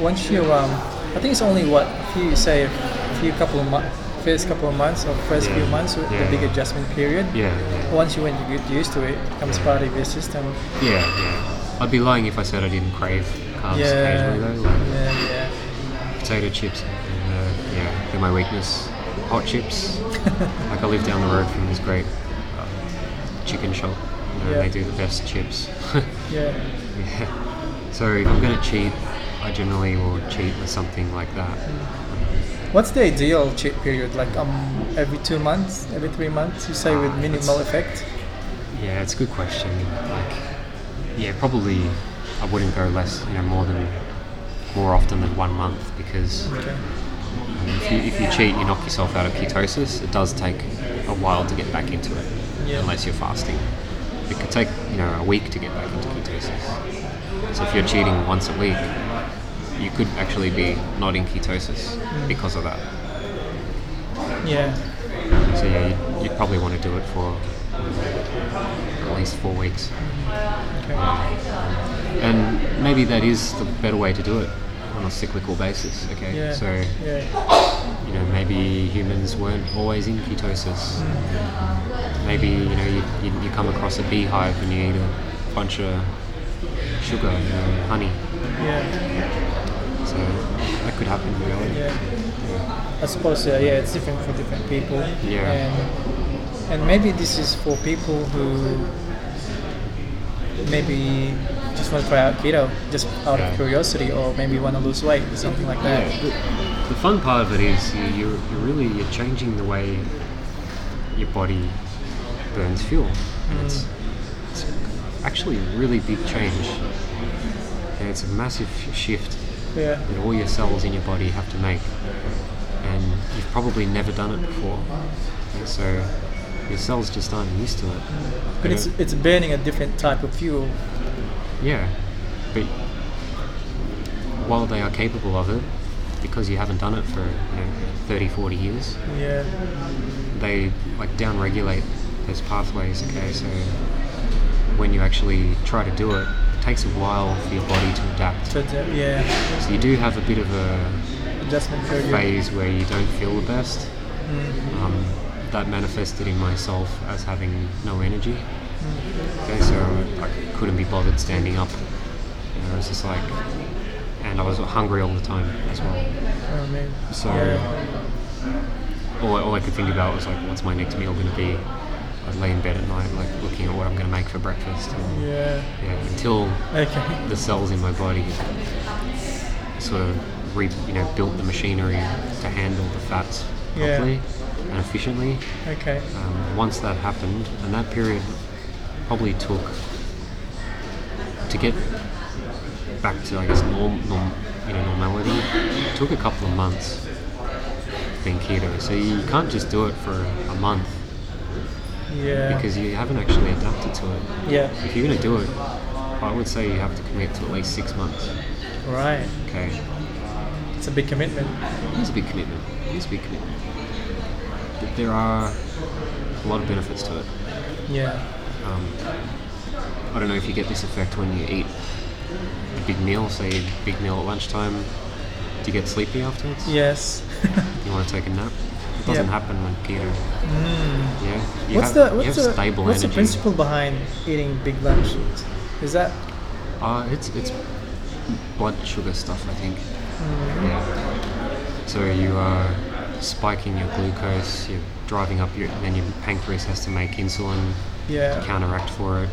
once you um, I think it's only what a few say a few couple of months, first couple of months or first few months, with yeah. the big adjustment period. Yeah. yeah. Once you when you get used to it, it becomes Yeah. part of your system. Yeah, yeah. I'd be lying if I said I didn't crave carbs yeah, occasionally though. Like yeah, yeah. potato chips, uh, yeah, they're my weakness. Hot chips. like I live down the road from this great uh, chicken shop. You know, Yeah. They do the best chips. Yeah, yeah. So if I'm gonna cheat, I generally will cheat with something like that. What's the ideal cheat period? Like um, every two months, every three months? You say with Ah, minimal effect. Yeah, it's a good question. Like, yeah, probably I wouldn't go less, you know, more than more often than one month because Okay. If you, if you cheat, you knock yourself out of ketosis. It does take a while to get back into it, Yeah. unless you're fasting. It could take you know a week to get back into ketosis. So if you're cheating once a week, you could actually be not in ketosis hmm. because of that. Yeah. So yeah, you, probably want to do it for at least four weeks, hmm. Okay. and maybe that is the better way to do it on a cyclical basis. Okay, Yeah. so Yeah. you know, maybe humans weren't always in ketosis. Maybe you know you, you, you come across a beehive and you eat a bunch of sugar, you know, honey. Yeah. So that could happen in reality. Yeah. I suppose uh, yeah, it's different for different people. Yeah. And and maybe this is for people who maybe just want to try out keto just out Yeah. of curiosity, or maybe want to lose weight or something like that. Yeah, the fun part of it is you, you're, you're really you're changing the way your body burns fuel. And it's, it's actually a really big change. And it's a massive shift Yeah. that all your cells in your body have to make. And you've probably never done it before. And so your cells just aren't used to it. But it's it's burning a different type of fuel. Yeah, but while they are capable of it, because you haven't done it for you know, 30, 40 years, Yeah. they like down-regulate those pathways. Okay, so when you actually try to do it, it takes a while for your body to adapt. So the- yeah. So you do have a bit of a Adjustment period. phase where you don't feel the best. Mm. Um, that manifested in myself as having no energy. Okay, so I couldn't be bothered standing up. You know, it was just like, and I was hungry all the time as well. Oh man. So Yeah. all, all I could think about was like, what's my next meal going to be? I'd lay in bed at night, like looking at what I'm going to make for breakfast. And, Yeah. yeah, until Okay. the cells in my body sort of re, you know built the machinery to handle the fats Yeah. properly and efficiently. Okay. Um, once that happened, and that period probably took to get back to I guess norm, norm you know normality. It took a couple of months being keto, so you can't just do it for a month Yeah. because you haven't actually adapted to it. yeah. If you're going to do it, I would say you have to commit to at least six months. Right. Okay, It's a big commitment. it is a big commitment. It is a big commitment. But there are a lot of benefits to it. Yeah. Um, I don't know if you get this effect when you eat a big meal, say a big meal at lunchtime. Do you get sleepy afterwards? Yes. You want to take a nap? It doesn't Yeah. happen when keto. Mm. Yeah. You What's have, the you what's have the stable what's the principle behind eating big lunches? Is that Uh, it's it's blood sugar stuff, I think. Mm. Yeah. So you are spiking your glucose. You're driving up your, then your pancreas has to make insulin to counteract for it.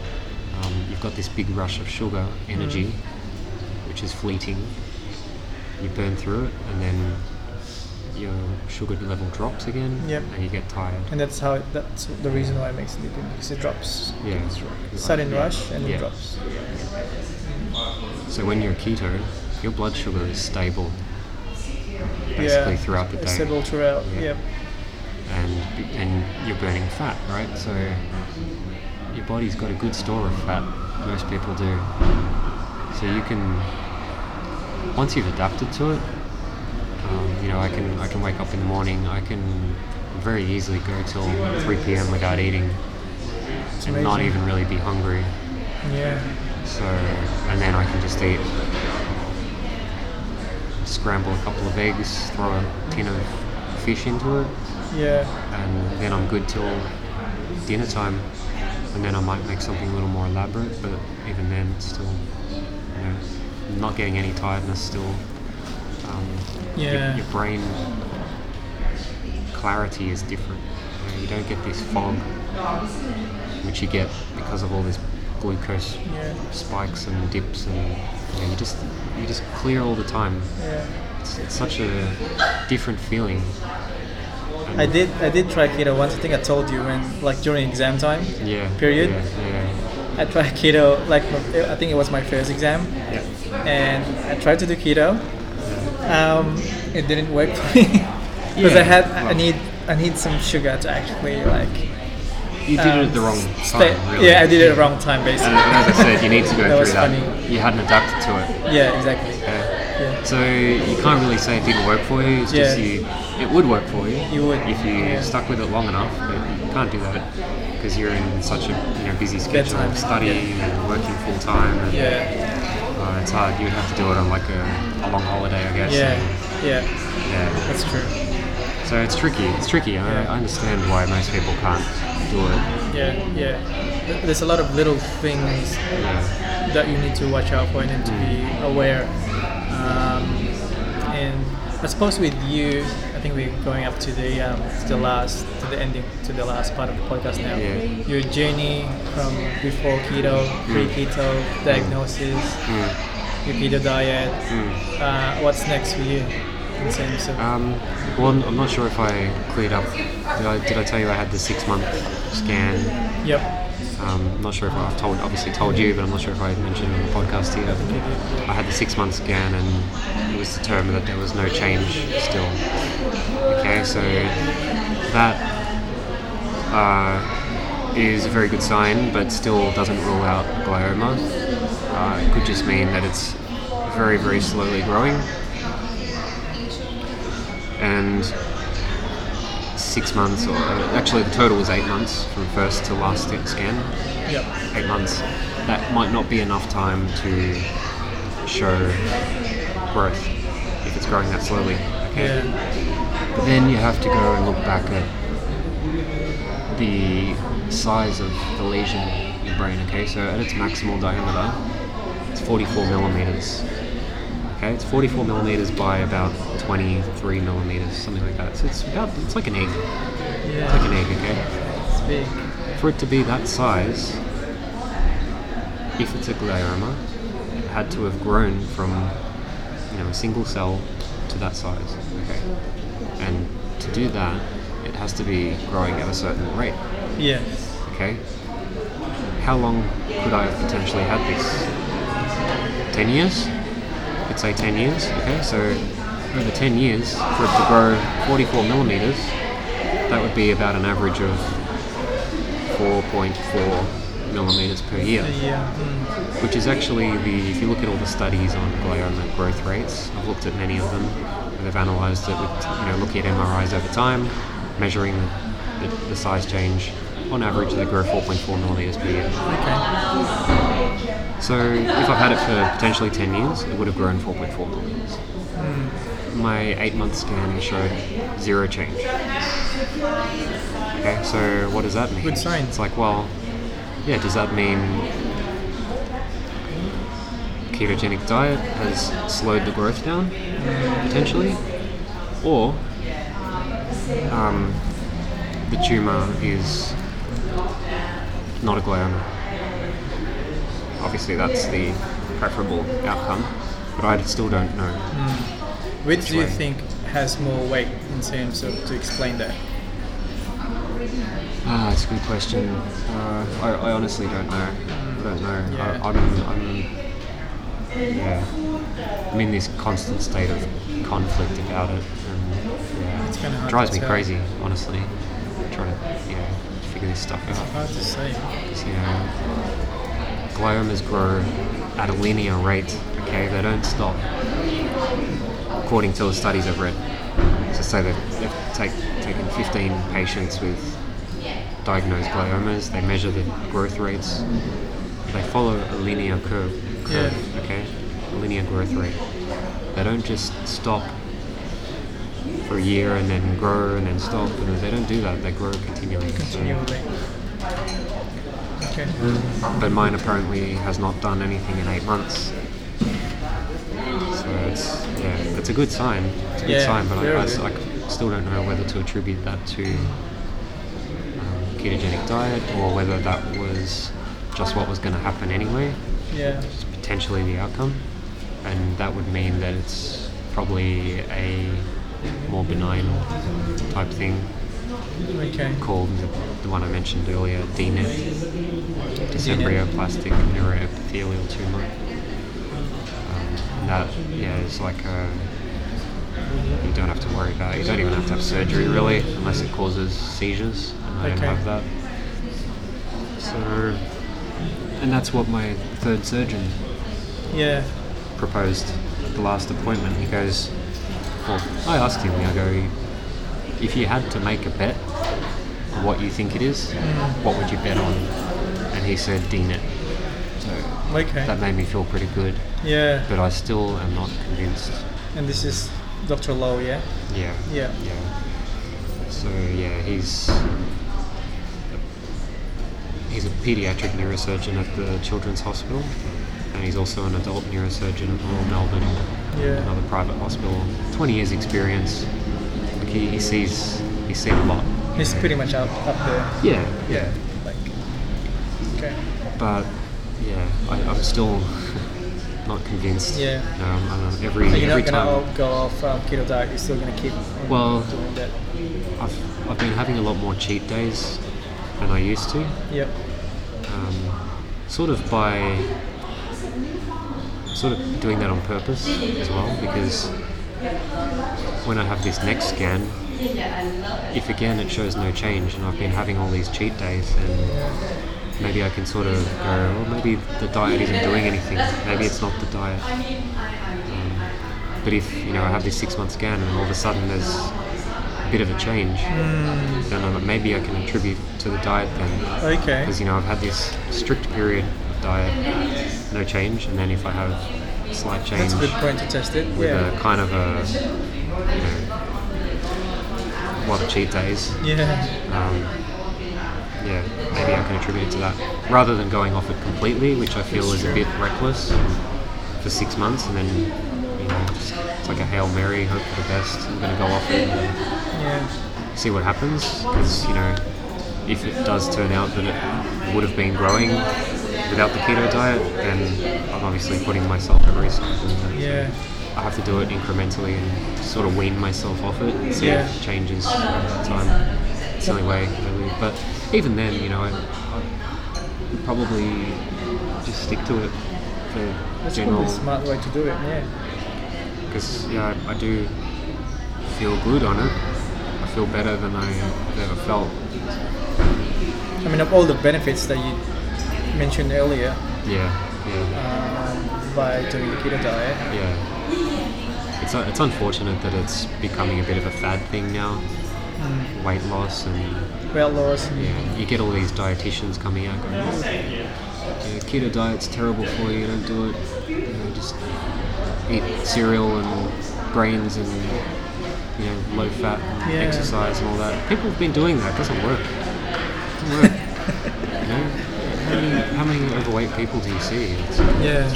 Um, you've got this big rush of sugar energy, Mm. which is fleeting. You burn through it, and then your sugar level drops again, Yep. and you get tired. and that's how it, that's the reason why it makes sleepy because it drops. Yeah. Sudden Yeah. rush and Yeah. it drops. So when you're keto, your blood sugar is stable basically yeah. throughout the day. Stable throughout. Yeah. Yep. and and you're burning fat, right? So your body's got a good store of fat. Most people do. So you can once you've adapted to it, um, you know, I can I can wake up in the morning. I can very easily go till 3 p.m. without eating and not even really be hungry. Yeah. So and then I can just eat. Scramble a couple of eggs, throw a tin of fish into it, Yeah. and then I'm good till dinner time, and then I might make something a little more elaborate. But even then, it's still, you know, not getting any tiredness. Still, um, your- your, brain clarity is different. You, know, you don't get this fog, which you get because of all this glucose Yeah. spikes and dips, and you, know, you just you just clear all the time. Yeah. It's, it's such a different feeling. And- I did I did try keto once. I think I told you when like during exam time. Yeah. Period. Yeah. yeah. I tried keto like I think it was my first exam, Yeah. and I tried to do keto. Um, it didn't work for me because I Yeah, had I need I need some sugar to actually like. You did um, it at the wrong stay- time, really. Yeah, I did it at the wrong time basically. and as I said, you need to go That through was that. funny. You hadn't adapted to it. Yeah, exactly. Okay? Yeah. So you can't really say it didn't work for you. It's just you. It would work for you. You would, if you yeah. stuck with it long enough. But you can't do that because you're in such a you know busy schedule, time, of studying and working full time. And, Yeah, uh, it's hard. You'd have to do it on like a, a long holiday, I guess. yeah, and- yeah. yeah. That's true. So it's tricky. It's tricky. I, Yeah. I understand why most people can't do it. Yeah, yeah. There's a lot of little things Yeah. that you need to watch out for and to be aware. Um, and I suppose with you, I think we're going up to the um, to the last to the ending to the last part of the podcast now. Yeah. Your journey from before keto, pre-keto, diagnosis, Mm. your keto diet. Mm. Uh, what's next for you? in terms of? Um, well, I'm I'm not sure if I cleared up. Did I, did I tell you I had the six month scan? yep. Um, I'm not sure if I've told, obviously told you, but I'm not sure if I mentioned on the podcast here. I had the six month scan and it was determined that there was no change still. Okay, so that uh, is a very good sign, but still doesn't rule out glioma. Uh, it could just mean that it's very, very slowly growing. And six months, or actually the total was eight months from first to last scan Yep. eight months, that might not be enough time to show growth if it's growing that slowly. Okay. Yeah. But then you have to go and look back at the size of the lesion in your brain. Okay, so at its maximal diameter, it's 44 millimeters. Okay, it's 44 millimeters by about 23 millimeters, something like that. So it's about it's like an egg. It's like an egg. Okay It's big. for it to be that size, if it's a glioma, it had to have grown from you know a single cell to that size. Okay, and to do that, it has to be growing at a certain rate. Yeah. Okay, how long could I have potentially had this? Ten years? I'd say ten years. Okay, so over ten years, for it to grow 44 millimeters, that would be about an average of 4.4 millimeters per year, Yeah. Mm. which is actually the, if you look at all the studies on glioma growth rates, I've looked at many of them, and they've analysed it with, you know, looking at MRIs over time, measuring the, the size change. On average, they grow 4.4 millimeters per year. Okay. So if I've had it for potentially 10 years, it would have grown 4.4 millimeters. My eight month scan showed zero change. Okay, so what does that mean? Good sign. It's like, well, yeah, does that mean ketogenic diet has slowed the growth down, potentially? Or um, the tumour is not a glioma? Obviously, that's the preferable outcome, but I still don't know. Which do you think has more weight in terms of to explain that? Ah, it's a good question. Uh, I, I honestly don't know. I don't know. Yeah. I, I'm, I'm, yeah. I'm in this constant state of conflict about it, and yeah, hard drives me tell. crazy. Honestly, trying to yeah figure this stuff out. Hard to say. you know, gliomas grow at a linear rate. Okay, they don't stop. According to the studies I've read, so say they've, they've take, taken 15 patients with diagnosed gliomas. They measure the growth rates. They follow a linear curve. curve Yeah. Okay, a linear growth rate. They don't just stop for a year and then grow and then stop. And they don't do that. They grow continually. So- Continually. Okay. but mine apparently has not done anything in eight months. So it's yeah, it's a good sign. It's a good Yeah, sign, but I, I. I still don't know whether to attribute that to um, ketogenic diet or whether that was just what was going to happen anyway, Yeah. just potentially the outcome, and that would mean that it's probably a more benign type thing Okay. called the, the one I mentioned earlier, DNET, Dysembryoplastic neuroepithelial tumor. Um, and that, yeah, is like a, you don't have to worry about it. You don't even have to have surgery really, unless it causes seizures, and I don't Okay. have that. So, and that's what my third surgeon Yeah. proposed at the last appointment. He goes, I asked him, I go, if you had to make a bet on what you think it is, what would you bet on? And he said DNET. So Okay. that made me feel pretty good, Yeah. but I still am not convinced. And this is Dr. Low, yeah? Yeah. Yeah. Yeah. So yeah, he's he's a pediatric neurosurgeon at the Children's Hospital, and he's also an adult neurosurgeon at Royal Melbourne, Yeah. another private hospital. Twenty years experience. Like he, he sees he's seen a lot. He's pretty much up up there. Yeah. Yeah. Like. Okay. But yeah, I, I'm still not convinced. Yeah. Um, I don't know, every So you're every not gonna time. go off um, keto diet. You're still gonna keep Well- doing that. I've, I've been having a lot more cheat days than I used to. Yep. Um, sort of by sort of doing that on purpose as well because when I have this next scan, if again it shows no change and I've been having all these cheat days, then maybe I can sort of go, well, maybe the diet isn't doing anything. Maybe it's not the diet. Um, but if you know I have this six month scan and all of a sudden there's a bit of a change, then maybe I can attribute to the diet then Okay. because you know I've had this strict period diet, no change, and then if I have slight change That's a good point to test it. with Yeah. a kind of a you know what cheat days, Yeah. um, yeah, maybe I can attribute it to that rather than going off it completely, which I feel is a bit reckless for six months, and then you know just, it's like a hail mary, hope for the best. I'm going to go off it. And, Yeah. see what happens because you know if it does turn out that it would have been growing without the keto diet then I'm obviously putting myself at risk Yeah. I have to do it incrementally and sort of wean myself off it and see Yeah. if it changes over time it's the only way really but even then you know I, I would probably just stick to it for That's general probably a smart way to do it. Yeah. because yeah, I, I do feel good on it. I feel better than I've ever felt. I mean, of all the benefits that you mentioned earlier Yeah, yeah, um, by doing the keto diet. yeah. It's it's unfortunate that it's becoming a bit of a fad thing now. Weight loss and Weight loss. Yeah, you get all these dietitians coming out going, oh, yeah, keto diet's terrible for you. Don't do it. You know, just eat cereal and grains and you know low fat and Yeah. exercise and all that. People have been doing that. It doesn't work. It doesn't work. You know, how many, how many overweight people do you see? It's, Yeah.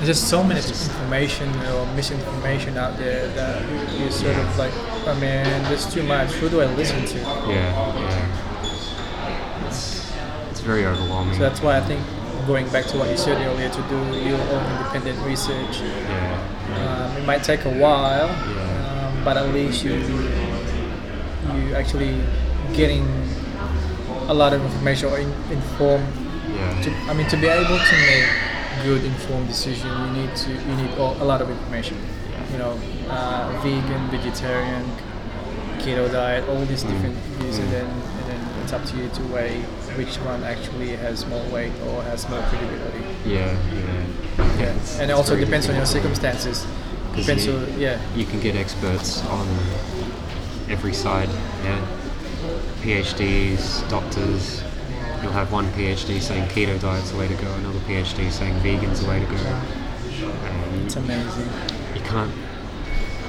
There's just so much information or misinformation out there that you, you sort of like, oh man, there's too much. Who do I listen to? yeah, yeah. It's, it's very overwhelming. So that's why I think going back to what you said earlier, to do your own independent research. yeah, Um, it might take a while, Yeah. um, but at least you you actually getting a lot of information or in, informed. yeah, To, I mean, to be able to make good informed decision, you need to you need all, a lot of information. Yeah. You know, uh, vegan, vegetarian, keto diet, all these different views, and then and then it's up to you to weigh which one actually has more weight or has more credibility. yeah, yeah. Yeah, it's- and it also depends on your circumstances. Depends you, on yeah, you can get experts on every side. Yeah, PhDs, doctors. You'll have one PhD saying keto diet's the way to go, another PhD saying vegan's the way to go. And it's amazing. you can't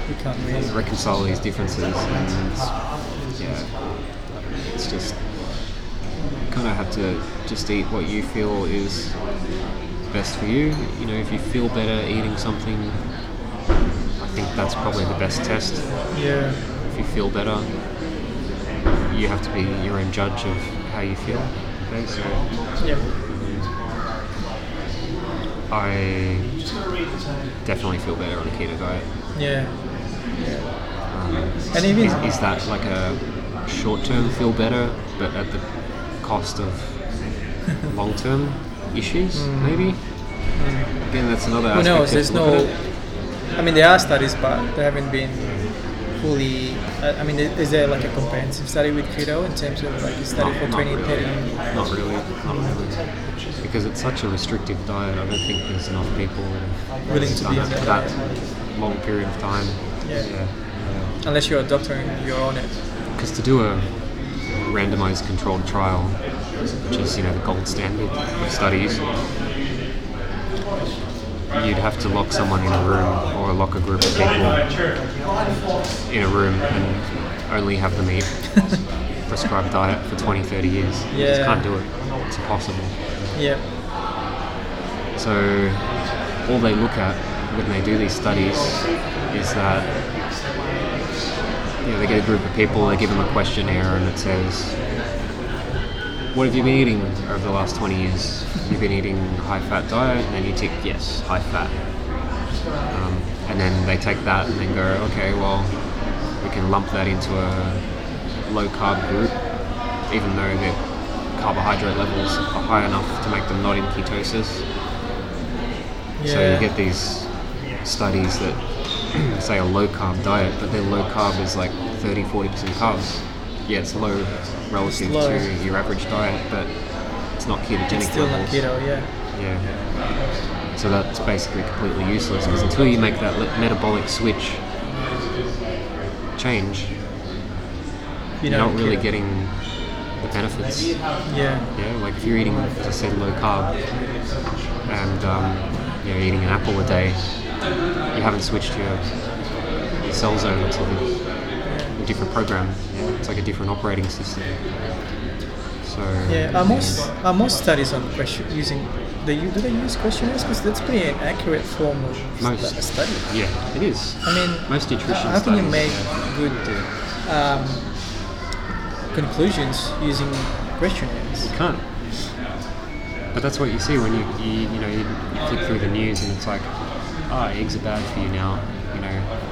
You can't really. reconcile these differences, and it's, yeah, it's just kind of have to just eat what you feel is best for you. You know, if you feel better eating something, I think that's probably the best test. Yeah, If you feel better, you have to be your own judge of how you feel. Okay, so yeah, I definitely feel better on a keto diet. yeah. Um, And even- is, is that like a short-term feel better, but at the cost of long-term issues? Maybe. Again, that's another. Who aspect knows? There's no. I mean, there are studies, but they haven't been fully. I I mean, is there like a comprehensive study with keto in terms of like a study for Not, 20, not 30? really. Not really. Not really. Because it's such a restrictive diet. I don't think there's enough people Willing to done be it on for that that long period of time. Yeah. yeah. Unless you're a doctor and you're on it. Because to do a randomized controlled trial, which is you know the gold standard of studies, you'd have to lock someone in a room or lock a group of people in a room and only have them eat a prescribed diet for 20, 30 years. You just can't do it. It's impossible. Yeah, So all they look at when they do these studies is that you know they get a group of people, they give them a questionnaire, and it says what have you been eating over the last 20 years? You've been eating a high fat diet, and then you tick yes, high fat. Um, and then they take that and then go, okay, well, we can lump that into a low carb group, even though their carbohydrate levels are high enough to make them not in ketosis. So you get these studies that say a low carb diet, but their low carb is like 30 40% carbs. Yeah, it's low relative low. to your average diet, but it's not ketogenic It's still not keto, yeah. Yeah. So that's basically completely useless because until you make that metabolic switch change, You you're not really keto. getting the benefits. Yeah. Yeah, like if you're eating, as I said, low carb, and um, you're eating an apple a day, you haven't switched your, your cells over to the, different program. It's like a different operating system. So Yeah, are most are most studies on question using they do they use questionnaires because that's pretty an accurate form of Most. stu- study. yeah, it is. I mean, Most nutrition how can you make yeah. good um, conclusions using questionnaires? You can't. But that's what you see when you, you you know you, you through the news and it's like, ah, eggs are bad for you now.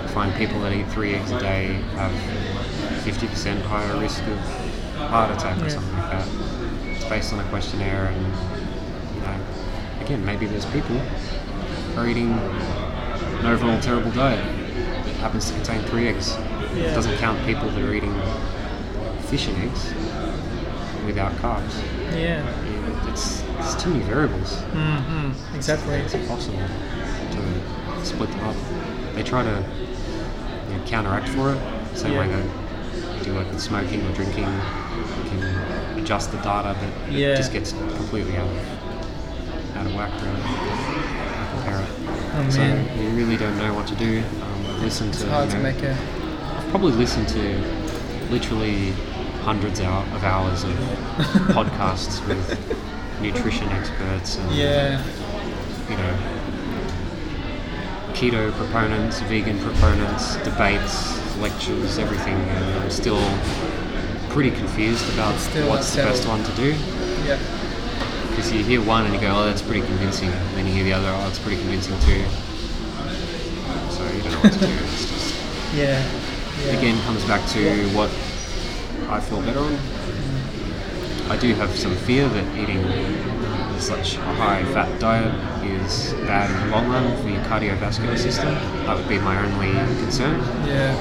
You know, you find people that eat three eggs a day have 50% higher risk of heart attack or Yeah. something like that. It's based on a questionnaire and you know, again maybe there's people who are eating an overall terrible diet that happens to contain three eggs. Yeah. It doesn't count people that are eating fish and eggs without carbs. Yeah. Yeah, It's, it's too many variables. Mm-hmm. Exactly. It's impossible to split them up. They try to you know, counteract for it, same way Yeah. that you do like with smoking or drinking. You can adjust the data, but Yeah. it just gets completely out of, out of whack, really. Oh, so man. you really don't know what to do. Um, I've listened It's to, hard you to make a I've probably listened to literally hundreds of hours of podcasts with nutrition experts and yeah. you know keto proponents, vegan proponents, debates, lectures, everything, and I'm still pretty confused about still what's the best one to do. Yeah. Because you hear one and you go, oh, that's pretty convincing. Then you hear the other, oh, that's pretty convincing too. So you don't know what to do. It's just Yeah. yeah. again comes back to what I feel better on. I do have some fear that eating such a high fat diet is bad in the long run for your cardiovascular system. That would be my only concern. Yeah.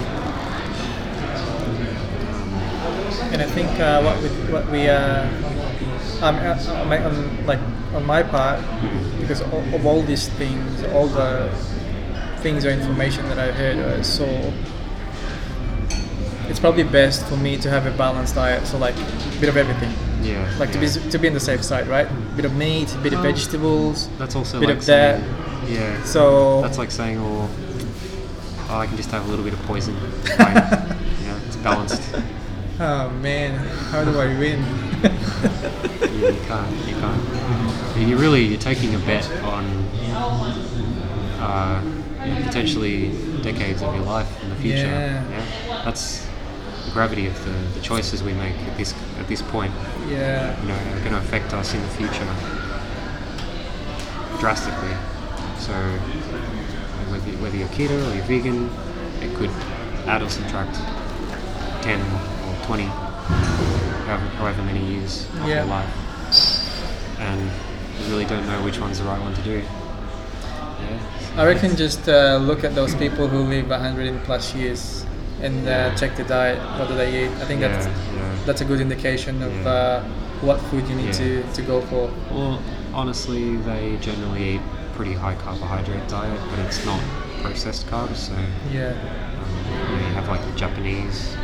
And I think uh, what we, what we uh, uh, my, um, like on my part, because of, all these things, all the things or information that I've heard or saw, it's probably best for me to have a balanced diet. So like a bit of everything, Yeah. like yeah. to be to be on the safe side, right? bit of meat, bit of vegetables. That's also bit like of that. saying- Yeah. So That's like saying, oh, oh, I can just have a little bit of poison. Yeah, it's balanced. oh man, how do I win? you, you can't. You can't. You really you're taking a bet on uh, potentially decades of your life in the future. Yeah. That's the gravity of the, the choices we make at this at this point. yeah. You know, are going to affect us in the future drastically. So whether whether you're keto or you're vegan, it could add or subtract ten or twenty, however, however many years of Yeah. your life, and you really don't know which one's the right one to do. Yeah. I reckon just uh, look at those people who live 100 plus years and uh, check the diet. What do they eat? I think that's Yeah, yeah. that's a good indication of Yeah. uh, what food you need Yeah. to, to go for. Well, honestly, they generally eat pretty high carbohydrate diet, but it's not processed carbs. So Yeah. um, you, know, you have like the Japanese.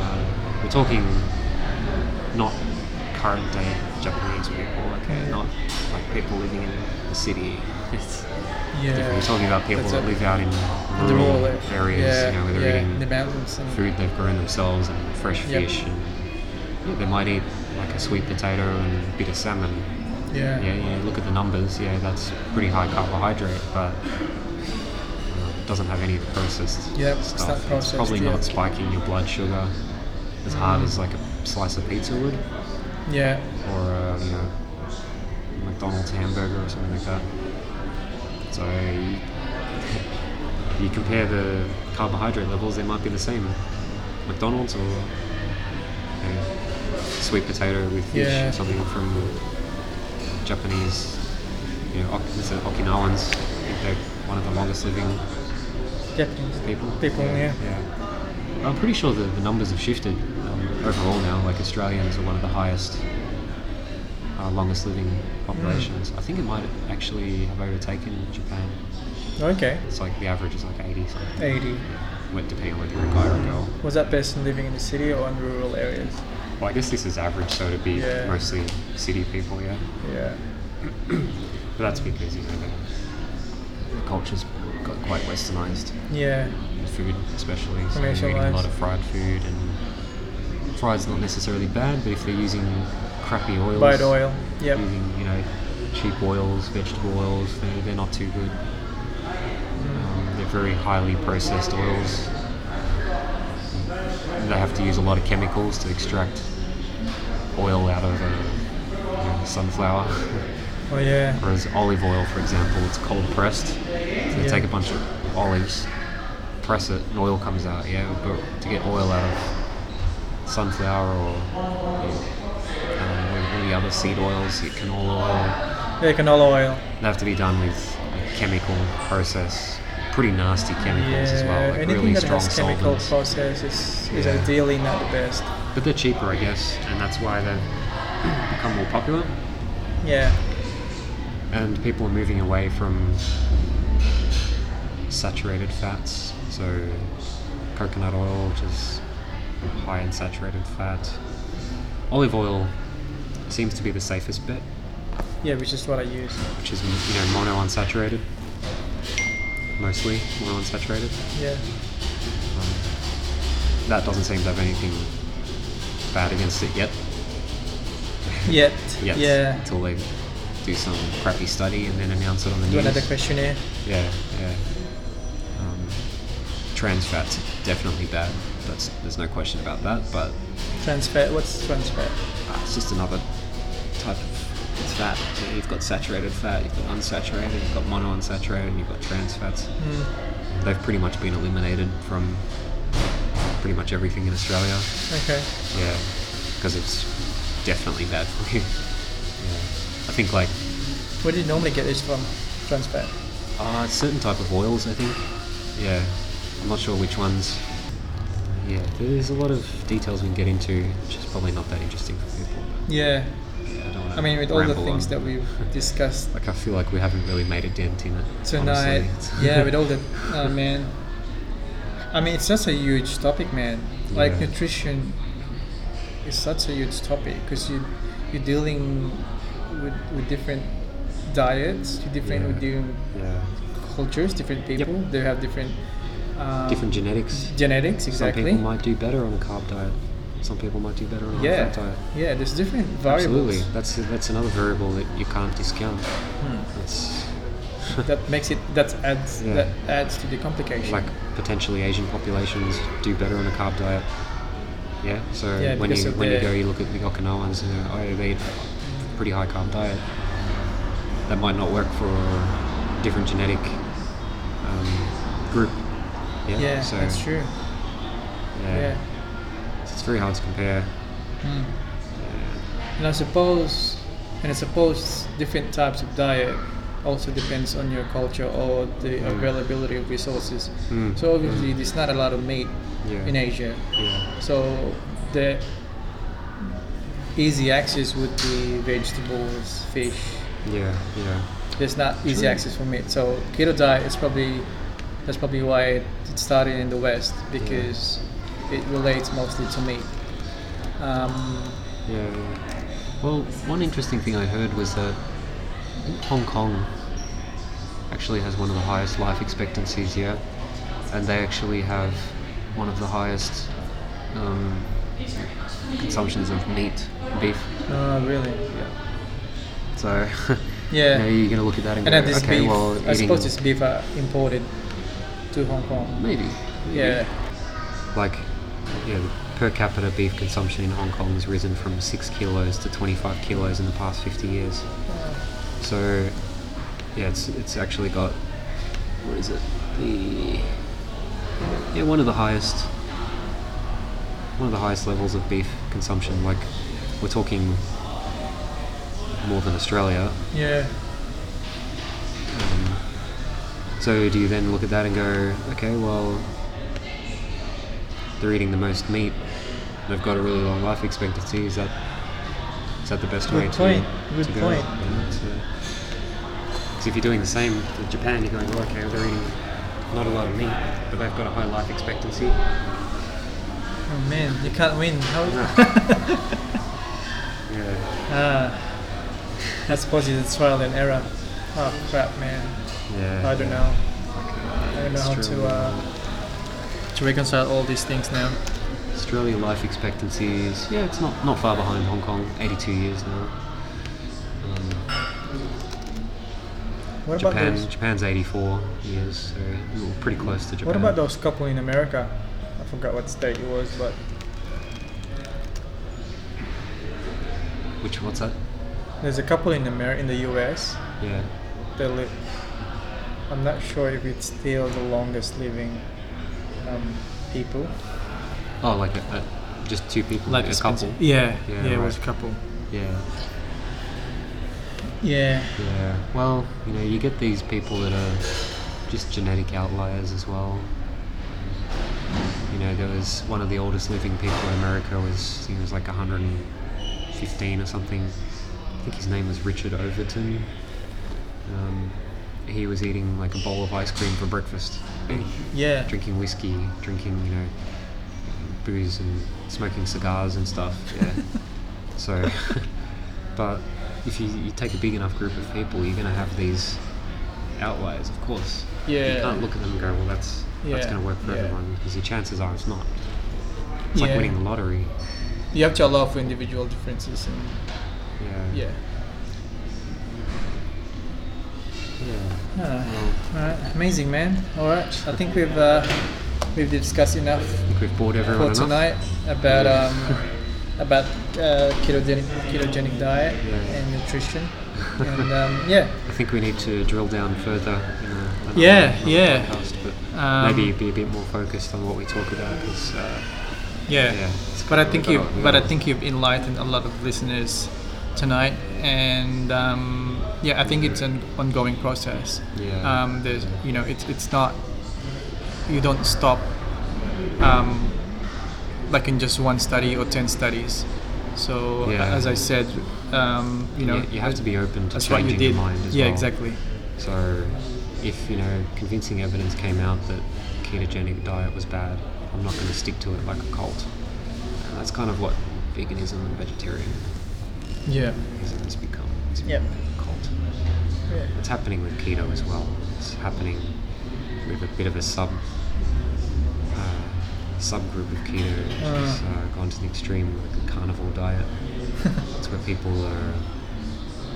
Uh, we're talking not current day Japanese people, okay, Yeah. not like people living in the city. It's Yeah. different. We're talking about people that live out in rural, rural areas, yeah, you know, where they're yeah, eating the mountains and food they've grown themselves and fresh Yep. fish and yeah, they might eat like a sweet potato and a bit of salmon. yeah. Yeah, yeah, look at the numbers, yeah, that's pretty high carbohydrate, but uh, it doesn't have any of the processed Yep, it's stuff. not processed, probably yeah. not spiking your blood sugar as hard as like a slice of pizza would. Yeah. or uh, you know McDonald's hamburger or something like that. So you, compare the carbohydrate levels, they might be the same. McDonald's or you know, sweet potato with fish, Yeah. something from Japanese, you know, is it Okinawans. I think they're one of the longest living Japanese people. people. Yeah. Yeah. I'm pretty sure the, the numbers have shifted um, overall now. Like Australians are one of the highest, uh, longest living populations. I think it might actually have overtaken Japan. Okay. It's like the average is like 80 something. 80. Well, depending on whether you're a guy or a girl. Was that person living in the city or in rural areas? Well, I guess this is average, so it'd be Yeah. mostly city people, yeah. Yeah. But that's because you know the, the culture's got quite westernized. Yeah. food especially. So you're eating a lot of fried food and fried's not necessarily bad, but if they're using crappy oils, White oil. Yep. using you know cheap oils, vegetable oils, they're, they're not too good. Um, they're very highly processed oils. They have to use a lot of chemicals to extract oil out of uh, you know, sunflower. Oh yeah. Whereas olive oil, for example, it's cold pressed. So they Yeah. take a bunch of olives, press it, and oil comes out. Yeah, but to get oil out of sunflower or you know, the other seed oils, your canola oil, Yeah, canola oil. they have to be done with a chemical process. Pretty nasty chemicals as well, Yeah. like Anything really that strong has chemical solvents. process is, is Yeah. ideally not the best. But they're cheaper, I guess, and that's why they've become more popular. Yeah. and people are moving away from saturated fats. So, coconut oil, which is high in saturated fat. Olive oil seems to be the safest bet, Yeah, which is what I use. which is you know mono unsaturated, mostly monounsaturated. Yeah. Um, that doesn't seem to have anything bad against it yet. Yet. Yet, Yeah. Until they do some crappy study and then announce it on the news. Do news. another questionnaire. Yeah, yeah. Um, trans fat's definitely bad. That's there's no question about that. But Trans fat. What's trans fat? uh, it's just another fat. You know, you've got saturated fat, you've got unsaturated, you've got monounsaturated, and you've got trans fats. Mm. They've pretty much been eliminated from pretty much everything in Australia. Okay. Yeah, because it's definitely bad for you. Yeah. I think like Where do you normally get this from? Trans fat. Uh, certain type of oils, I think. Yeah, I'm not sure which ones. Yeah, there's a lot of details we can get into, which is probably not that interesting for people. Yeah. Yeah, I, don't wanna I mean, with all the things on. that we've discussed like, I feel like we haven't really made a dent in it tonight. yeah, with all the oh man. I mean, it's such a huge topic, man. Like Yeah. nutrition is such a huge topic because you you're dealing with, with different diets, you're different with different yeah, cultures, different people. They have different um, different genetics. genetics. exactly. Some people might do better on a carb diet. Some people might do better on a yeah, fat diet. yeah. There's different variables Absolutely, that's that's another variable that you can't discount. Hmm. That's that makes it that adds Yeah. that adds to the complication. like potentially Asian populations do better on a carb diet. Yeah, so Yeah, when you when you go, you look at the Okinawans and uh, oh, they eat pretty high carb diet. That might not work for a different genetic um, group. Yeah, yeah, so that's true. Yeah, Yeah. Very hard to compare. Hmm. Yeah. And I suppose, and I suppose different types of diet also depends on your culture or the Mm. availability of resources. Mm. So obviously, there's not a lot of meat Yeah. in Asia. Yeah. So the easy access would be vegetables, fish. Yeah, yeah. There's not easy True. access for meat. So keto diet is probably that's probably why it it started in the West because it relates mostly to meat. Um, Yeah, yeah. Well, one interesting thing I heard was that Hong Kong actually has one of the highest life expectancies here, and they actually have one of the highest um, consumptions of meat, beef. oh, really? Yeah. So, Yeah. you know, you're going to look at that and, And go, okay, beef, well, I suppose this beef are imported to Hong Kong. maybe, maybe. Yeah, like yeah, the per capita beef consumption in Hong Kong has risen from 6 kilos to 25 kilos in the past 50 years. So, yeah, it's, it's actually got, what is it? The, yeah, one of the highest, one of the highest levels of beef consumption. Like, we're talking more than Australia. Yeah. Um, so do you then look at that and go, okay, well, they're eating the most meat. They've got a really long life expectancy. Is that is that the best Good way point, to, good to go? point. Because if you're doing the same in Japan, you're going, well, okay, they're eating not a lot of meat, but they've got a high life expectancy. Oh man, you can't win. How? Yeah, ah, I suppose it's trial and error. Oh crap, man. yeah. I don't know. I don't know how to uh, to reconcile all these things now. Australia life expectancy is yeah, it's not not far behind Hong Kong, 82 years now. Um, What Japan, those? Japan's 84 years, so we're pretty close to Japan. What about those couple in America? I forgot what state it was, but Which what's that? there's a couple in Amer- in the U.S. Yeah. They live. I'm not sure if it's still the longest living um, people. Oh, like a, a, just two people, like a couple. Yeah, Yeah, yeah, it was a couple. Yeah. Yeah, Yeah. Well, you know, you get these people that are just genetic outliers as well. You know, there was one of the oldest living people in America was he was like 115 or something. I think his name was Richard Overton. Um, he was eating like a bowl of ice cream for breakfast, yeah, drinking whiskey, drinking you know booze and smoking cigars and stuff. Yeah. so, but if you, you take a big enough group of people, you're going to have these outliers, of course. Yeah. You can't look at them and go, well, that's that's going to work for yeah. everyone because your chances are it's not. It's Yeah. like winning the lottery. you have to allow for individual differences and Yeah. yeah. Yeah. Ah, Well, all right, amazing, man. All right, I think we've uh, we've discussed enough I think we've bored everyone for enough. tonight about um, about uh, ketogenic ketogenic diet Yeah. and nutrition, and um, yeah, I think we need to drill down further in a, another, Yeah, another yeah. podcast, but Um, maybe be a bit more focused on what we talk about because uh, yeah. Yeah, But I think you but I think you've enlightened a lot of listeners tonight, and um, yeah, I think it's an ongoing process. Yeah. Um, there's you know it's it's not you don't stop um, like in just one study or ten studies. So Yeah. as I said, um, you know you, you have to be open to that's what you changing did. your mind as yeah, well. exactly. So, if you know convincing evidence came out that ketogenic diet was bad, I'm not going to stick to it like a cult. And that's kind of what veganism and vegetarianism Yeah. has become. It's Yep. A. It's happening with keto as well. It's happening with a bit of a sub uh, subgroup of keto, which has Uh. uh, gone to the extreme, like the carnivore diet. it's where people are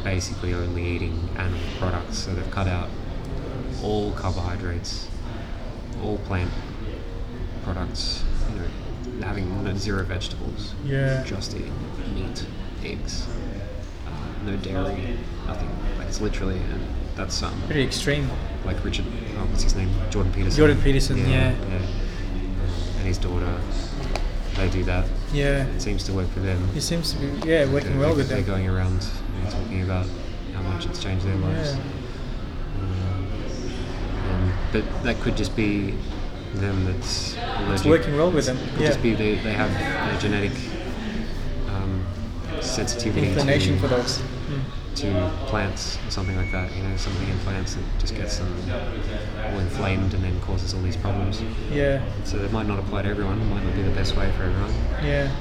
basically only eating animal products, so they've cut out all carbohydrates, all plant products. You know, having zero vegetables, Yeah. just eating meat, eggs, uh, no dairy, nothing. Like it's literally, and that's um, Pretty extreme. like Richard, oh, what's his name? Jordan Peterson. Jordan Peterson, yeah. And his daughter, they do that. Yeah. It seems to work for them. He seems to be yeah working They're- well with them. they're going around you know, talking about how much it's changed their lives. Yeah. Um, but that could just be them that's allergic. It's working well with them. Could Yeah. just be they, they have a genetic um, sensitivity Inclination to, for those. To plants or something like that. You know, something in plants that just gets them all inflamed and then causes all these problems. Yeah. So it might not apply to everyone. It might not be the best way for everyone. Yeah.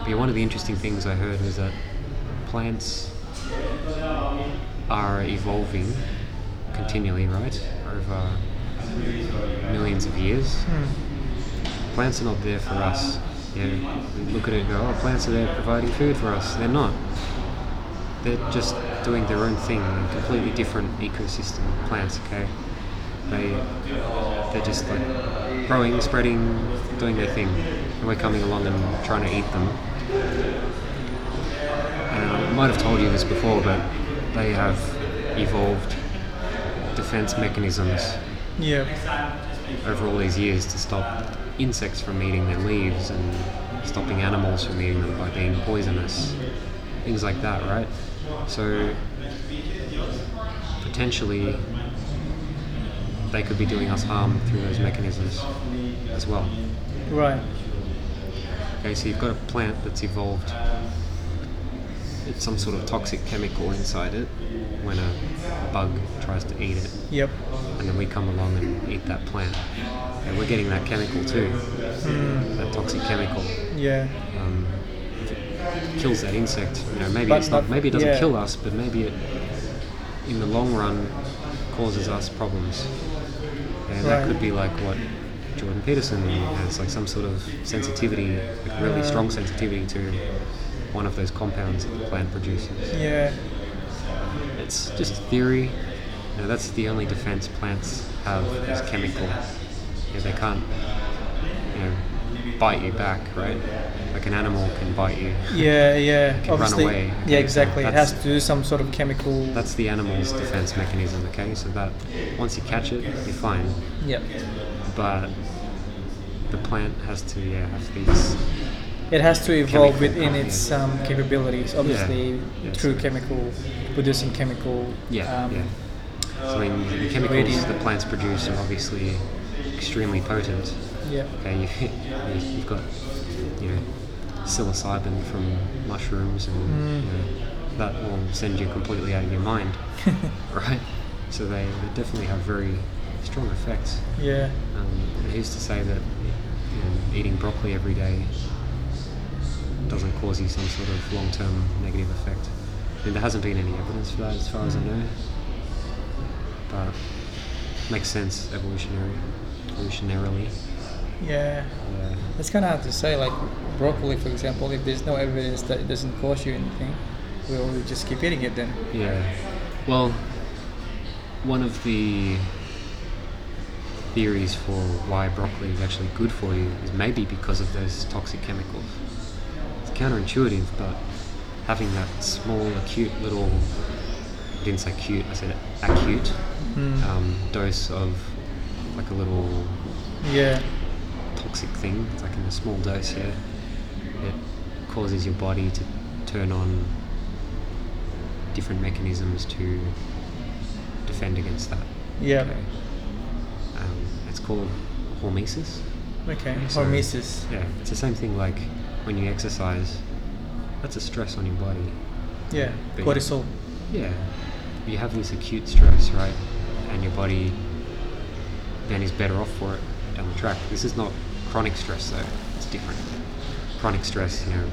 But yeah, one of the interesting things I heard was that plants are evolving continually, right? Over millions of years. Hmm. Plants are not there for us. You know, we look at it and go, oh, plants are there providing food for us. They're not. They're just doing their own thing, a completely different ecosystem. Plants, okay? They they're just like growing, spreading, doing their thing, and we're coming along and trying to eat them. And I might have told you this before, but they have evolved defense mechanisms Yeah. over all these years to stop insects from eating their leaves and stopping animals from eating them by being poisonous. Things like that, right? So potentially they could be doing us harm through those mechanisms as well. Right. Okay, so you've got a plant that's evolved it's some sort of toxic chemical inside it when a, bug tries to eat it Yep. and then we come along and eat that plant. And we're getting that chemical too, that toxic chemical. Yeah. Um, kills that insect, you know, maybe But it's not, maybe it doesn't yeah. kill us, but maybe it, in the long run, causes us problems. And that could be like what Jordan Peterson has, like some sort of sensitivity, like really strong sensitivity to one of those compounds that the plant produces. Yeah. It's just theory. You know, that's the only defense plants have is chemical. You know, they can't, you know, bite you back, right? Like an animal can bite you. Yeah, yeah. Can run away. Yeah, exactly. It has to do some sort of chemical. That's the animal's defense mechanism, okay? So that once you catch it, you're fine. Yep. But the plant has to, yeah, have these. It has to evolve within its um, capabilities. Obviously, Yeah, through so- chemical, producing chemical. Yeah, um, yeah. So I mean, the chemicals Ingredient. that plants produce are obviously extremely potent. Yeah. Okay, you, you've got you know psilocybin from mushrooms, and Mm. you know, that will send you completely out of your mind, right? So they, they definitely have very strong effects. Yeah. Um, used to say that you know, eating broccoli every day doesn't cause you some sort of long-term negative effect. I mean, there hasn't been any evidence for that, as far as I know, but makes sense evolutionary, evolutionarily. Yeah. Yeah. It's kind of hard to say. Like broccoli, for example, if there's no evidence that it doesn't cause you anything, we'll just keep eating it then. Yeah. Well, one of the theories for why broccoli is actually good for you is maybe because of those toxic chemicals. It's counterintuitive, but having that small, acute little I didn't say cute, I said acute Mm. um, dose of like a little Yeah. Toxic thing. It's like in a small dose here. It causes your body to turn on different mechanisms to defend against that. Yeah. Okay. Um, it's called hormesis. Okay. So- Hormesis. Yeah, it's the same thing like when you exercise. That's a stress on your body. Yeah. But- Cortisol. Yeah, you have this acute stress, right? And your body then is better off for it down the track. This is not chronic stress though, it's different. Chronic stress, you know,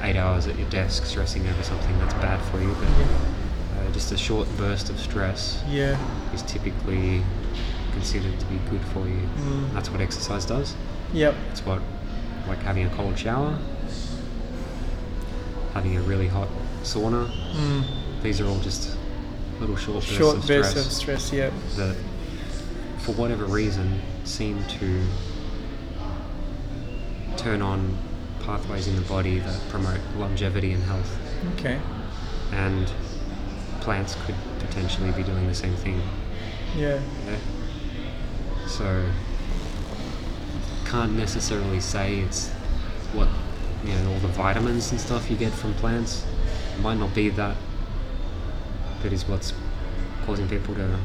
eight hours at your desk stressing over something that's bad for you, but uh, just a short burst of stress Yeah. is typically considered to be good for you. Mm. That's what exercise does. Yep. It's what, like having a cold shower, having a really hot sauna. Mm. These are all just little short bursts Short of bursts stress of stress. Yep. that, for whatever reason, seem to turn on pathways in the body that promote longevity and health. Okay. And plants could potentially be doing the same thing. Yeah. Yeah? So, can't necessarily say it's what you know all the vitamins and stuff you get from plants. It might not be that. That is what's causing people to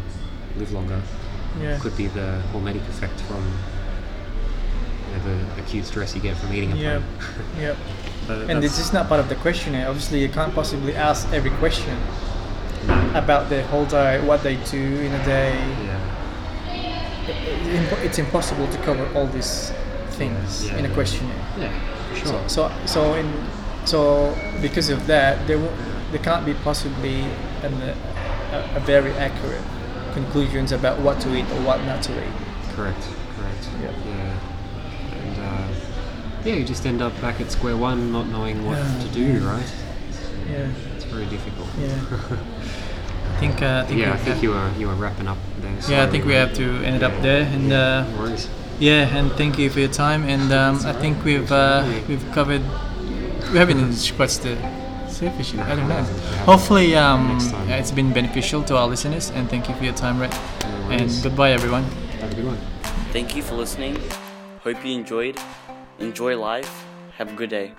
live longer. Yeah. Could be the hormetic effect from know, the acute stress you get from eating a Yep. plant. Yep. But And this is not part of the questionnaire. Obviously, you can't possibly ask every question about their whole diet, what they do in a day. yeah. It- it- It's impossible to cover all these things Yeah, in a questionnaire. Yeah, sure. So, so, so in, so because of that, there, w- there can't be possibly an, a, a very accurate conclusions about what to eat or what not to eat. Correct, correct. Yeah. Yeah. And yeah, you just end up back at square one, not knowing what Yeah. to do, right? Yeah. It's very difficult. Yeah. think uh, I think yeah, I think you were you were wrapping up there. yeah, I think we have to end it up there. And uh, No worries. yeah, and thank you for your time. And um, I think we've uh, we've covered. We haven't scratched the surface yet. I don't know. Hopefully, um, Next it's been beneficial to our listeners. And thank you for your time, Red. No And goodbye, everyone. Have a good one. Thank you for listening. Hope you enjoyed. Enjoy life. Have a good day.